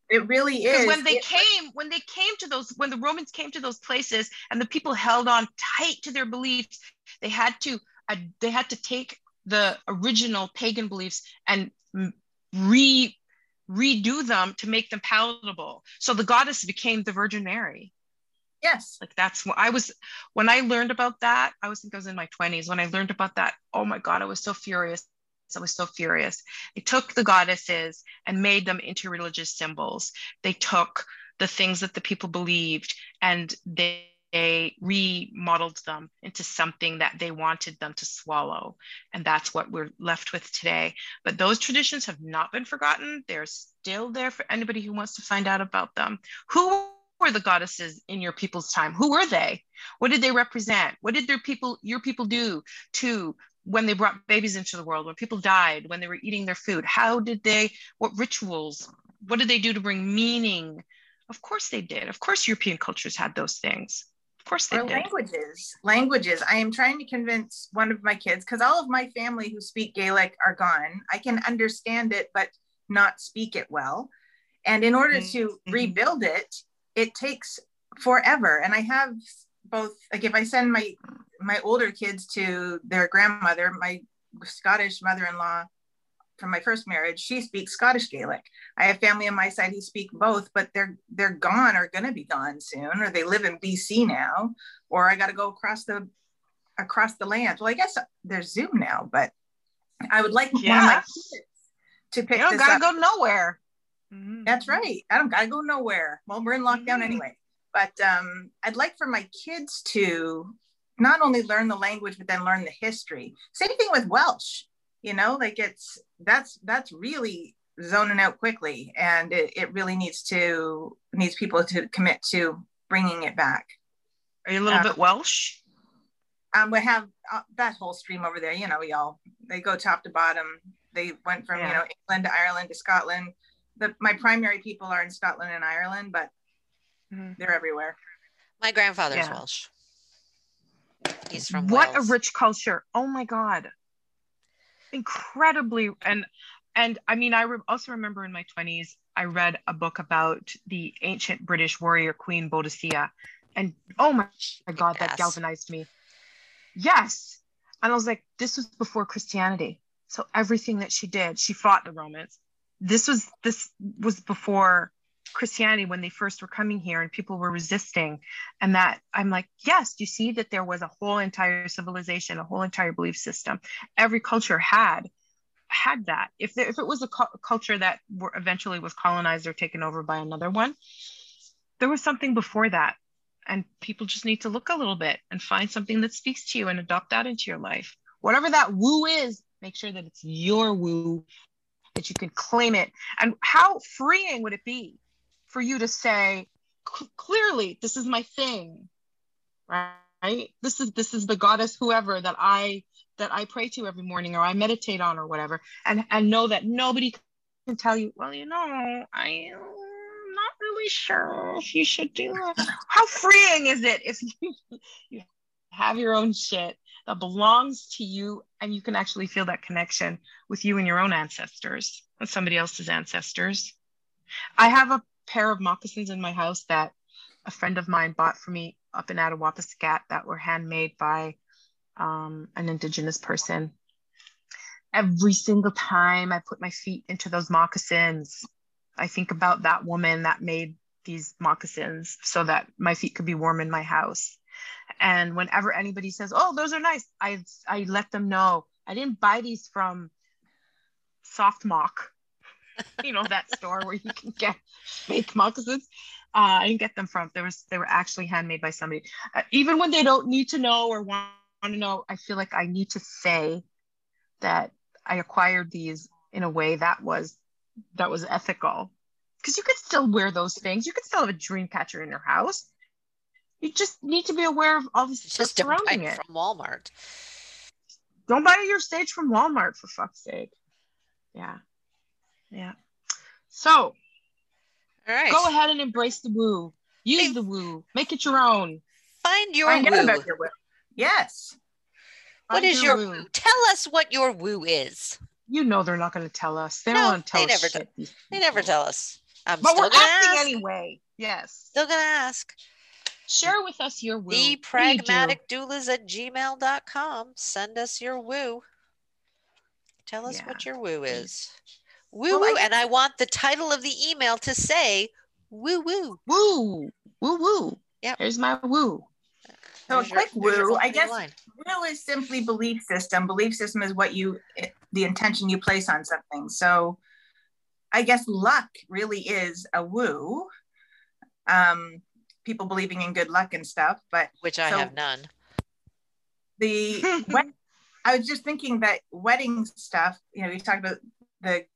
It really is. When they it, came, when they came to those, when the Romans came to those places, and the people held on tight to their beliefs, they had to, uh, they had to take the original pagan beliefs and re redo them to make them palatable. So the goddess became the Virgin Mary. Yes. Like that's what I was when I learned about that. I was think I was in my 20s when I learned about that. Oh my God, I was so furious. I was so furious. They took the goddesses and made them into religious symbols. They took the things that the people believed and they, they remodeled them into something that they wanted them to swallow. And that's what we're left with today. But those traditions have not been forgotten. They're still there for anybody who wants to find out about them. Who were the goddesses in your people's time? Who were they? What did they represent? What did their people, your people do to when they brought babies into the world, when people died, when they were eating their food? How did they, what rituals, what did they do to bring meaning? Of course they did. Of course, European cultures had those things. Of course they or did. languages. Languages. I am trying to convince one of my kids because all of my family who speak Gaelic are gone. I can understand it, but not speak it well. And in order mm-hmm. to rebuild it, it takes forever. And I have both like if I send my my older kids to their grandmother, my Scottish mother-in-law from my first marriage, she speaks Scottish Gaelic. I have family on my side who speak both, but they're they're gone or gonna be gone soon, or they live in BC now, or I got to go across the across the land. Well, I guess there's Zoom now, but I would like one of my Yeah. kids to pick You don't this gotta up. go nowhere. That's right. I don't gotta go nowhere. Well, we're in lockdown Mhm. anyway. But um, I'd like for my kids to not only learn the language, but then learn the history. Same thing with Welsh. You know, like it's that's that's really zoning out quickly, and it, it really needs to needs people to commit to bringing it back. Are you a little Uh, bit Welsh? Um, we have uh, that whole stream over there. You know, y'all they go top to bottom. They went from you know England to Ireland to Scotland. The, my primary people are in Scotland and Ireland, but Mhm. they're everywhere. My grandfather's Yeah. Welsh. He's from what Wales. a rich culture oh my god incredibly and and i mean i re- also remember in my 20s i read a book about the ancient british warrior queen boadicea and oh my, my god that Yes. galvanized me. Yes. And i was like this was before christianity. So everything that she did she fought the romans. This was this was before christianity when they first were coming here and people were resisting. And that i'm like yes you see that there was a whole entire civilization a whole entire belief system. Every culture had had that. If there, if it was a cu- culture that were eventually was colonized or taken over by another one there was something before that. And people just need to look a little bit and find something that speaks to you and adopt that into your life. Whatever that woo is make sure that it's your woo that you can claim it. And how freeing would it be for you to say clearly this is my thing. Right? This is this is the goddess whoever that i that i pray to every morning or i meditate on or whatever. And and know that nobody can tell you well you know i am not really sure if you should do that how freeing is it if you, you have your own shit that belongs to you and you can actually feel that connection with you and your own ancestors and somebody else's ancestors? I have a pair of moccasins in my house that a friend of mine bought for me up in Attawapiskat that were handmade by um, an indigenous person. Every single time I put my feet into those moccasins, I think about that woman that made these moccasins so that my feet could be warm in my house. And whenever anybody says, "Oh, those are nice," I I let them know I didn't buy these from SoftMoc, you know that store where you can get fake moccasins. Uh, I didn't get them from. There was they were actually handmade by somebody. Uh, even when they don't need to know or want to know, I feel like I need to say that I acquired these in a way that was that was ethical. Because you could still wear those things. You could still have a dream catcher in your house. You just need to be aware of all the stuff surrounding it. from Walmart. Don't buy your stage from Walmart for fuck's sake. Yeah. Yeah. So All right. go ahead and embrace the woo. Use Hey. the woo. Make it your own. Find your Find woo. about your will. Yes. What Find is your woo? Tell us what your woo is. You know they're not going to tell us. They No, don't want to tell they us never shit. these They never tell us. I'm But still we're gonna asking ask. anyway. Yes. Still gonna ask. Share with us your woo. The What do do? pragmatic doulas at gmail.com. Send us your woo. Tell us what your woo is. Woo woo. And I want the title of the email to say woo woo. Woo. Woo woo. Yeah. Here's my woo. So a There's your- quick your woo, I guess line. will is simply belief system. Belief system is what you, the intention you place on something. So I guess luck really is a woo. Um, people believing in good luck and stuff, but Which I so- have none. the wed- I was just thinking that wedding stuff, you know, you talked about the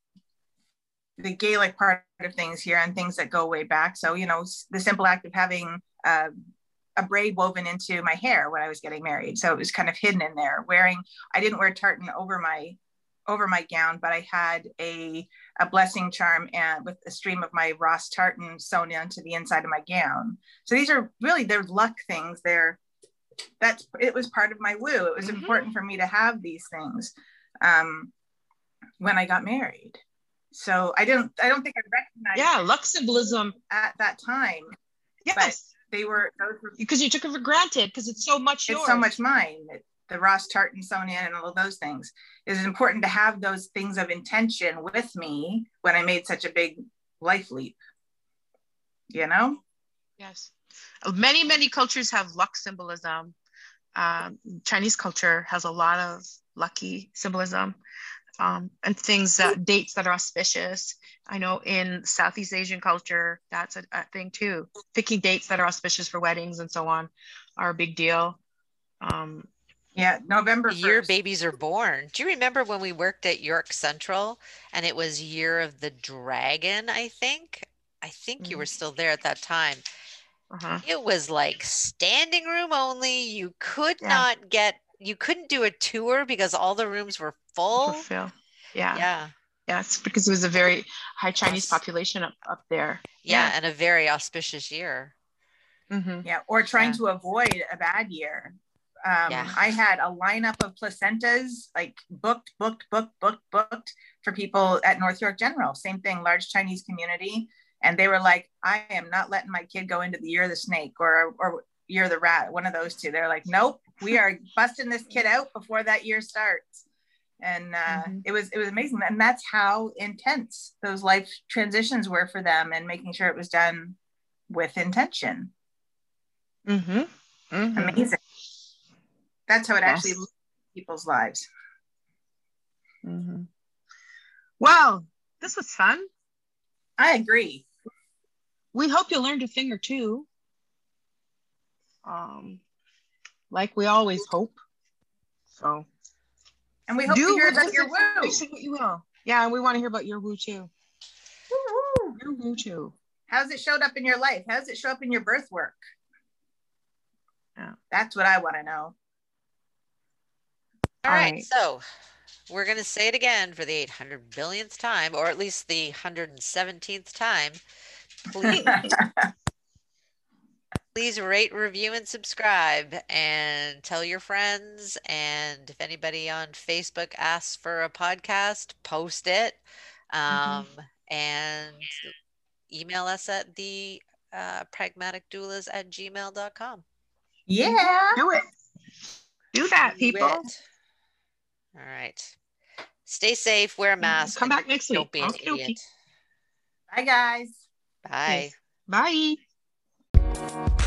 the Gaelic part of things here and things that go way back. So, you know, the simple act of having uh, a braid woven into my hair when I was getting married. So it was kind of hidden in there. Wearing, I didn't wear tartan over my over my gown, but I had a a blessing charm and with a stream of my Ross tartan sewn into the inside of my gown. So these are really they're luck things. They're that's it was part of my woo. It was Mhm. important for me to have these things um, when I got married. So I didn't I don't think I recognized Yeah, luck symbolism. at that time Yes. they were Because you took it for granted because it's so much yours. it's so much mine. The Ross Tartansonia and all of those things. It is important to have those things of intention with me when I made such a big life leap. You know? Yes. Many, many cultures have luck symbolism. Um, Chinese culture has a lot of lucky symbolism um, and things that dates that are auspicious. I know in Southeast Asian culture, that's a, a, thing too. Picking dates that are auspicious for weddings and so on are a big deal. Um, yeah, November. The year babies are born. Do you remember when we worked at York Central and it was Year of the Dragon? I think. I think mm-hmm. you were mm. still there at that time. Uh-huh. It was like standing room only. You could yeah. not get. You couldn't do a tour because all the rooms were full. Yeah. Yeah. Yes, because it was a very high Chinese population up, up there. Yeah, yeah. and a very auspicious year. Mm-hmm. Yeah, or trying yeah. to avoid a bad year. Um, yeah. I had a lineup of placentas, like booked, booked, booked, booked, booked for people at North York General. Same thing, large Chinese community. And they were like, I am not letting my kid go into the year of the snake or, or year of the rat, one of those two. They're like, nope, we are busting this kid out before that year starts. And uh, mm-hmm. it was it was amazing, and that's how intense those life transitions were for them, and making sure it was done with intention. Mm-hmm. Mm-hmm. Amazing. That's how it yes. actually people's lives. Mm-hmm. Well, this was fun. I agree. We hope you learned a thing or two. Um, like we always hope. So, and we hope Do to hear about your woo. What you will. Yeah, and we want to hear about your woo too. Woo-hoo. Your woo too. How's it showed up in your life? How's it show up in your birth work? Yeah. That's what I want to know. All right. So we're going to say it again for the 800 billionth time, or at least the 117th time. Please, please rate, review, and subscribe, and tell your friends. And if anybody on Facebook asks for a podcast, post it. Mm-hmm. Um, mm-hmm. And email us at the uh, pragmatic doulas at gmail.com. Yeah. Do it. Do that, people. All right. Stay safe. Wear a mask. Come back next week. Don't be an okay, idiot. Bye, guys. Bye. Bye. Bye.